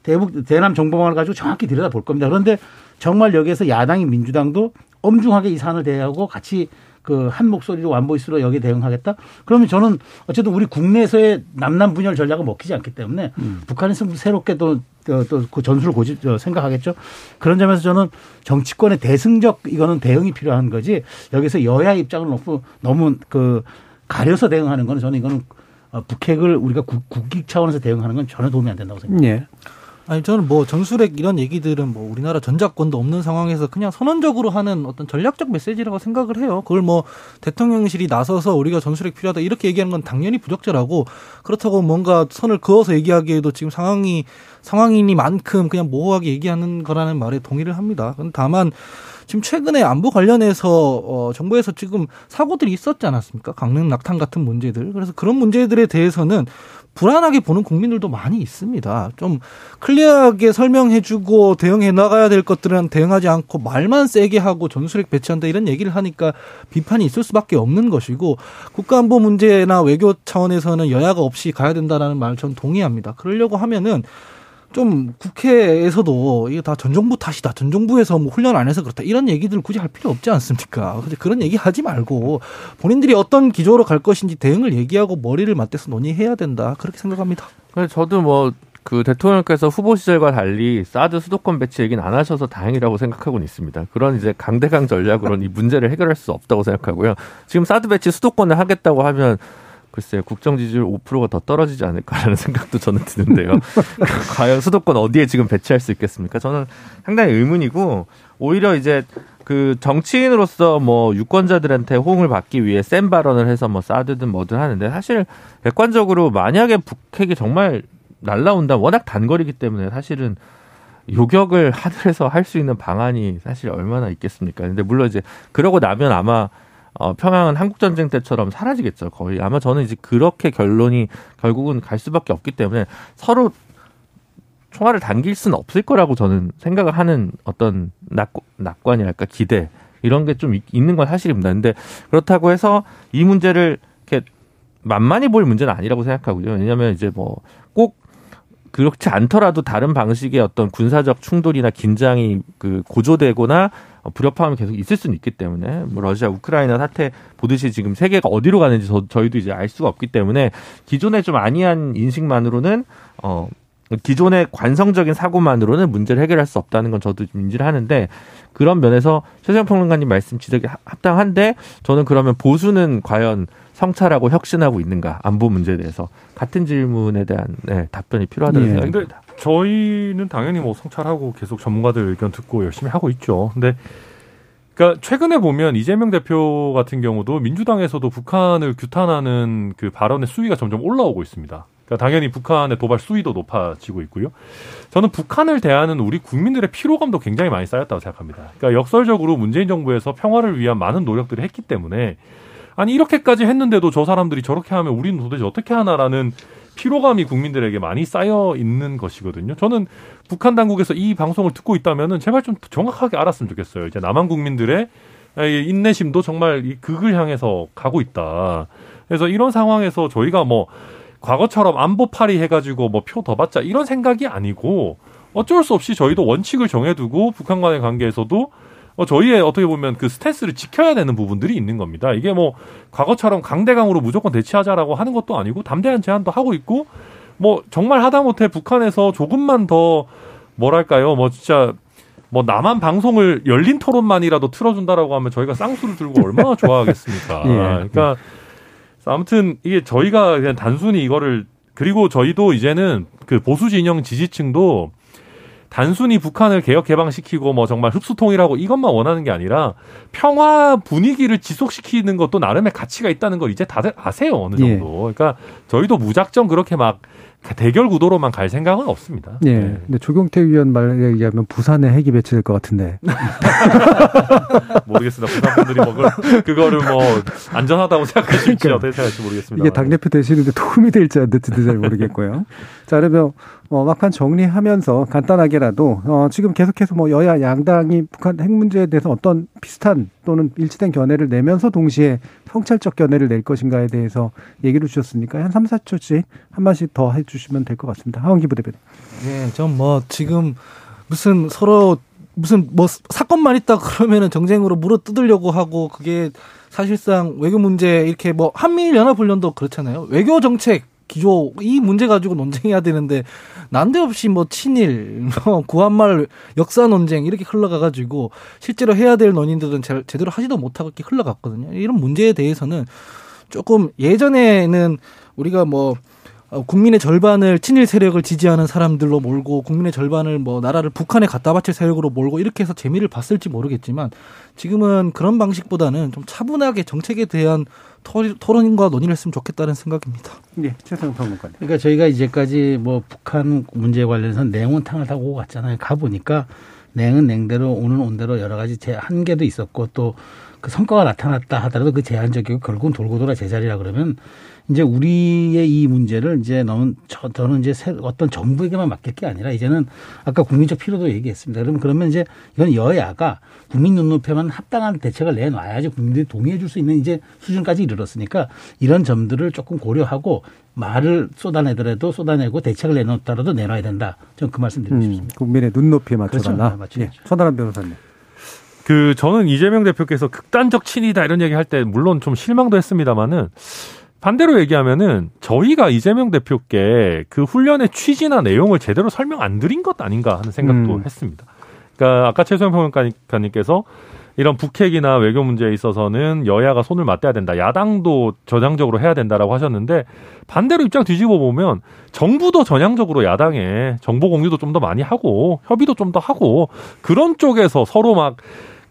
대북 대남 정보망을 가지고 정확히 들여다 볼 겁니다. 그런데 정말 여기에서 야당인 민주당도 엄중하게 이 사안을 대하고 같이 그 한 목소리로 완보이스로 여기에 대응하겠다. 그러면 저는 어쨌든 우리 국내에서의 남남 분열 전략은 먹히지 않기 때문에 음. 북한에서 새롭게 또 또그 전술을 고집 생각하겠죠. 그런 점에서 저는 정치권의 대승적 이거는 대응이 필요한 거지 여기서 여야 입장을 너무 너무 그 가려서 대응하는 거는 저는 이거는 어, 북핵을 우리가 국, 국익 차원에서 대응하는 건 전혀 도움이 안 된다고 생각합니다. 예. 아니 저는 뭐 전술핵 이런 얘기들은 뭐 우리나라 전작권도 없는 상황에서 그냥 선언적으로 하는 어떤 전략적 메시지라고 생각을 해요. 그걸 뭐 대통령실이 나서서 우리가 전술핵 필요하다 이렇게 얘기하는 건 당연히 부적절하고 그렇다고 뭔가 선을 그어서 얘기하기에도 지금 상황이 상황이니만큼 그냥 모호하게 얘기하는 거라는 말에 동의를 합니다. 다만 지금 최근에 안보 관련해서 어 정부에서 지금 사고들이 있었지 않았습니까? 강릉 낙탄 같은 문제들. 그래서 그런 문제들에 대해서는 불안하게 보는 국민들도 많이 있습니다. 좀 클리어하게 설명해주고 대응해 나가야 될 것들은 대응하지 않고 말만 세게 하고 전술핵 배치한다 이런 얘기를 하니까 비판이 있을 수밖에 없는 것이고 국가안보 문제나 외교 차원에서는 여야가 없이 가야 된다라는 말전 동의합니다. 그러려고 하면은 좀 국회에서도 이게 다 전 정부 탓이다. 전 정부에서 뭐 훈련 안 해서 그렇다. 이런 얘기들 굳이 할 필요 없지 않습니까? 그런 얘기 하지 말고 본인들이 어떤 기조로 갈 것인지 대응을 얘기하고 머리를 맞대서 논의해야 된다. 그렇게 생각합니다. 저도 뭐 그 대통령께서 후보 시절과 달리 사드 수도권 배치 얘기는 안 하셔서 다행이라고 생각하고는 있습니다. 그런 이제 강대강 전략으로는 이 문제를 해결할 수 없다고 생각하고요. 지금 사드 배치 수도권을 하겠다고 하면 글쎄요, 국정 지지율 5%가 더 떨어지지 않을까라는 생각도 저는 드는데요. 과연 수도권 어디에 지금 배치할 수 있겠습니까? 저는 상당히 의문이고, 오히려 이제 그 정치인으로서 뭐 유권자들한테 호응을 받기 위해 센 발언을 해서 뭐 사드든 뭐든 하는데 사실 객관적으로 만약에 북핵이 정말 날라온다 워낙 단거리기 때문에 사실은 요격을 하늘에서 할 수 있는 방안이 사실 얼마나 있겠습니까? 근데 물론 이제 그러고 나면 아마 어, 평양은 한국 전쟁 때처럼 사라지겠죠. 거의 아마 저는 이제 그렇게 결론이 결국은 갈 수밖에 없기 때문에 서로 총알을 당길 수는 없을 거라고 저는 생각을 하는 어떤 낙, 낙관이랄까 기대 이런 게 좀 있는 건 사실입니다. 근데 그렇다고 해서 이 문제를 이렇게 만만히 볼 문제는 아니라고 생각하고요. 왜냐하면 이제 뭐 꼭 그렇지 않더라도 다른 방식의 어떤 군사적 충돌이나 긴장이 그 고조되거나 어, 불협화음이 계속 있을 수는 있기 때문에 뭐 러시아 우크라이나 사태 보듯이 지금 세계가 어디로 가는지 저, 저희도 이제 알 수가 없기 때문에 기존의 좀 아니한 인식만으로는 어 기존의 관성적인 사고만으로는 문제를 해결할 수 없다는 건 저도 좀 인지를 하는데 그런 면에서 최재형 평론가님 말씀 지적이 합당한데 저는 그러면 보수는 과연 성찰하고 혁신하고 있는가 안보 문제에 대해서 같은 질문에 대한 네, 답변이 필요하다는 예. 생각이 듭니다. 저희는 당연히 뭐 성찰하고 계속 전문가들 의견 듣고 열심히 하고 있죠. 근데 그러니까 최근에 보면 이재명 대표 같은 경우도 민주당에서도 북한을 규탄하는 그 발언의 수위가 점점 올라오고 있습니다. 그러니까 당연히 북한의 도발 수위도 높아지고 있고요. 저는 북한을 대하는 우리 국민들의 피로감도 굉장히 많이 쌓였다고 생각합니다. 그러니까 역설적으로 문재인 정부에서 평화를 위한 많은 노력들을 했기 때문에 아니 이렇게까지 했는데도 저 사람들이 저렇게 하면 우리는 도대체 어떻게 하나라는 피로감이 국민들에게 많이 쌓여 있는 것이거든요. 저는 북한 당국에서 이 방송을 듣고 있다면은 제발 좀 정확하게 알았으면 좋겠어요. 이제 남한 국민들의 인내심도 정말 이 극을 향해서 가고 있다. 그래서 이런 상황에서 저희가 뭐 과거처럼 안보 파리 해가지고 뭐 표 더 받자 이런 생각이 아니고 어쩔 수 없이 저희도 원칙을 정해두고 북한과의 관계에서도 어, 저희의 어떻게 보면 그 스탠스를 지켜야 되는 부분들이 있는 겁니다. 이게 뭐 과거처럼 강대강으로 무조건 대치하자라고 하는 것도 아니고 담대한 제안도 하고 있고 뭐 정말 하다못해 북한에서 조금만 더 뭐랄까요 뭐 진짜 뭐 남한 방송을 열린 토론만이라도 틀어준다라고 하면 저희가 쌍수를 들고 얼마나 좋아하겠습니까. 예. 그러니까 아무튼 이게 저희가 그냥 단순히 이거를 그리고 저희도 이제는 그 보수 진영 지지층도 단순히 북한을 개혁 개방시키고 뭐 정말 흡수 통일하고 이것만 원하는 게 아니라 평화 분위기를 지속시키는 것도 나름의 가치가 있다는 걸 이제 다들 아세요 어느 정도. 예. 그러니까 저희도 무작정 그렇게 막 대결 구도로만 갈 생각은 없습니다. 예. 네. 근데 조경태 위원 말에 의하면 부산에 핵이 배치될 것 같은데. 모르겠습니다. 부산 분들이 뭐 그거를 뭐 안전하다고 생각하실지 그러니까 어떻게 생각할지 모르겠습니다. 이게 당 대표 되시는데 도움이 될지 안 될지도 잘 모르겠고요. 자, 그러면 어, 막판 정리하면서 간단하게라도 어, 지금 계속해서 뭐 여야 양당이 북한 핵 문제에 대해서 어떤 비슷한 또는 일치된 견해를 내면서 동시에 성찰적 견해를 낼 것인가에 대해서 얘기를 주셨으니까 한 3, 4초씩 한 마씩 더 해주시면 될 것 같습니다. 하원기 부대변인. 예, 전 뭐 지금 무슨 서로 무슨 뭐 사건만 있다 그러면은 정쟁으로 물어 뜯으려고 하고 그게 사실상 외교 문제 이렇게 뭐 한미일 연합 훈련도 그렇잖아요. 외교 정책 기조 이 문제 가지고 논쟁해야 되는데 난데없이 뭐 친일, 뭐 구한말 역사 논쟁 이렇게 흘러가가지고 실제로 해야 될 논의들은 제- 제대로 하지도 못하고 이렇게 흘러갔거든요. 이런 문제에 대해서는 조금 예전에는 우리가 뭐 어, 국민의 절반을 친일 세력을 지지하는 사람들로 몰고 국민의 절반을 뭐 나라를 북한에 갖다 바칠 세력으로 몰고 이렇게 해서 재미를 봤을지 모르겠지만 지금은 그런 방식보다는 좀 차분하게 정책에 대한 토- 토론과 논의를 했으면 좋겠다는 생각입니다. 예, 최성 평론가님. 그러니까 저희가 이제까지 뭐 북한 문제 관련해서 냉은 탕을 타고 오고 갔잖아요. 가 보니까 냉은 냉대로 오는 온대로 여러 가지 제 한계도 있었고 또 그 성과가 나타났다 하더라도 그 제한적이고 결국은 돌고 돌아 제자리라 그러면 이제 우리의 이 문제를 이제 너무 저, 저는 이제 새- 어떤 정부에게만 맡길 게 아니라 이제는 아까 국민적 필요도 얘기했습니다. 그러면 그러면 이제 이건 여야가 국민 눈높이만 합당한 대책을 내놔야지 국민들이 동의해 줄 수 있는 이제 수준까지 이르렀으니까 이런 점들을 조금 고려하고 말을 쏟아내더라도 쏟아내고 대책을 내놓더라도 내놔야 된다. 저는 그 말씀 드리고 음, 싶습니다. 국민의 눈높이에 맞춰달라. 그렇죠. 네. 예, 천하람 변호사님. 그 저는 이재명 대표께서 극단적 친이다 이런 얘기 할 때 물론 좀 실망도 했습니다만은 반대로 얘기하면은 저희가 이재명 대표께 그 훈련의 취지나 내용을 제대로 설명 안 드린 것 아닌가 하는 생각도 음. 했습니다. 그러니까 아까 최소영 평론가님께서 이런 북핵이나 외교 문제에 있어서는 여야가 손을 맞대야 된다. 야당도 전향적으로 해야 된다라고 하셨는데 반대로 입장 뒤집어 보면 정부도 전향적으로 야당에 정보 공유도 좀 더 많이 하고 협의도 좀 더 하고 그런 쪽에서 서로 막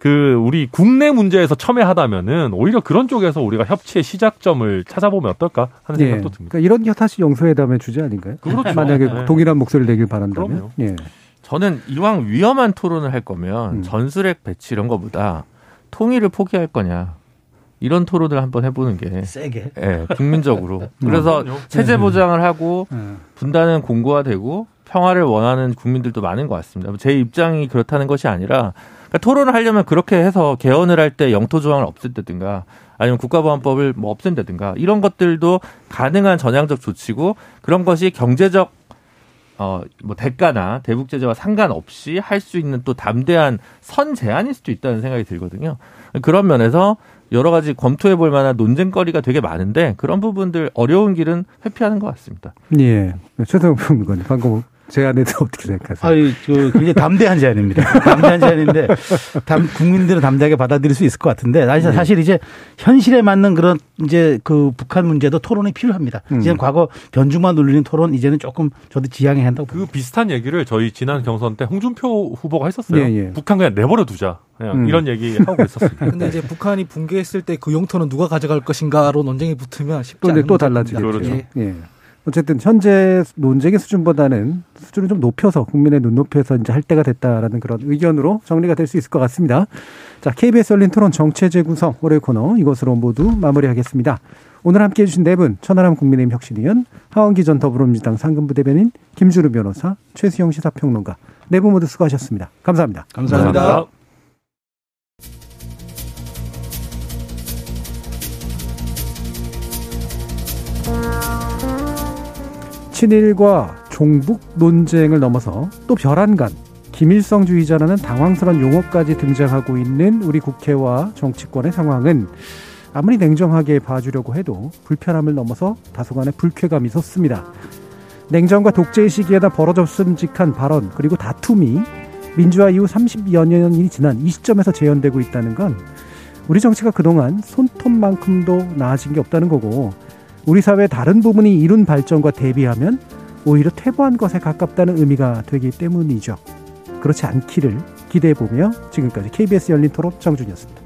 그 우리 국내 문제에서 첨예하다면은 오히려 그런 쪽에서 우리가 협치의 시작점을 찾아보면 어떨까 하는 예. 생각도 듭니다. 그러니까 이런 게 사실 영소회담의 주제 아닌가요? 그렇죠. 만약에 네. 동일한 목소리를 내길 바란다면. 그럼요. 예. 저는 이왕 위험한 토론을 할 거면 음. 전술핵 배치 이런 거보다 통일을 포기할 거냐 이런 토론을 한번 해보는 게 세게. 예, 국민적으로 그래서 그럼요. 체제 보장을 하고 음. 분단은 공고화되고 평화를 원하는 국민들도 많은 것 같습니다. 제 입장이 그렇다는 것이 아니라 그러니까 토론을 하려면 그렇게 해서 개헌을 할 때 영토 조항을 없앤다든가 아니면 국가보안법을 뭐 없앤다든가 이런 것들도 가능한 전향적 조치고 그런 것이 경제적 어뭐 대가나 대북 제재와 상관없이 할 수 있는 또 담대한 선 제안일 수도 있다는 생각이 들거든요. 그런 면에서 여러 가지 검토해 볼 만한 논쟁거리가 되게 많은데 그런 부분들 어려운 길은 회피하는 것 같습니다. 예. 최성 평론가님 방금 제안에 대해서 어떻게 생각하세요? 아유, 그 굉장히 담대한 제안입니다. 담대한 제안인데 담, 국민들은 담대하게 받아들일 수 있을 것 같은데 사실, 사실 이제 현실에 맞는 그런 이제 그 북한 문제도 토론이 필요합니다. 음. 이제는 과거 변주만 눌리는 토론 이제는 조금 저도 지양해야 한다고 그 봅니다. 비슷한 얘기를 저희 지난 경선 때 홍준표 후보가 했었어요. 예, 예. 북한 그냥 내버려 두자. 그냥 음. 이런 얘기 하고 있었습니다. 근데 이제 북한이 붕괴했을 때 그 용토는 누가 가져갈 것인가로 논쟁이 붙으면 쉽지 또, 이제 않은 또. 달라지겠죠. 그렇죠. 예. 어쨌든 현재 논쟁의 수준보다는 수준을 좀 높여서 국민의 눈높이에서 이제 할 때가 됐다라는 그런 의견으로 정리가 될 수 있을 것 같습니다. 자, KBS 열린 토론 정체 재구성 월요일 코너 이것으로 모두 마무리하겠습니다. 오늘 함께 해 주신 네 분, 천하람 국민의힘 혁신위원, 하원기 전 더불어민주당 상근부 대변인, 김주루 변호사, 최수영 시사평론가 네 분 모두 수고하셨습니다. 감사합니다. 감사합니다. 친일과 종북 논쟁을 넘어서 또 별안간 김일성주의자라는 당황스러운 용어까지 등장하고 있는 우리 국회와 정치권의 상황은 아무리 냉정하게 봐주려고 해도 불편함을 넘어서 다소간의 불쾌감이 섰습니다. 냉정과 독재의 시기에다 벌어졌음직한 발언 그리고 다툼이 민주화 이후 30여 년이 지난 이 시점에서 재현되고 있다는 건 우리 정치가 그동안 손톱만큼도 나아진 게 없다는 거고 우리 사회의 다른 부분이 이룬 발전과 대비하면 오히려 퇴보한 것에 가깝다는 의미가 되기 때문이죠. 그렇지 않기를 기대해 보며 지금까지 KBS 열린 토론 정준이었습니다.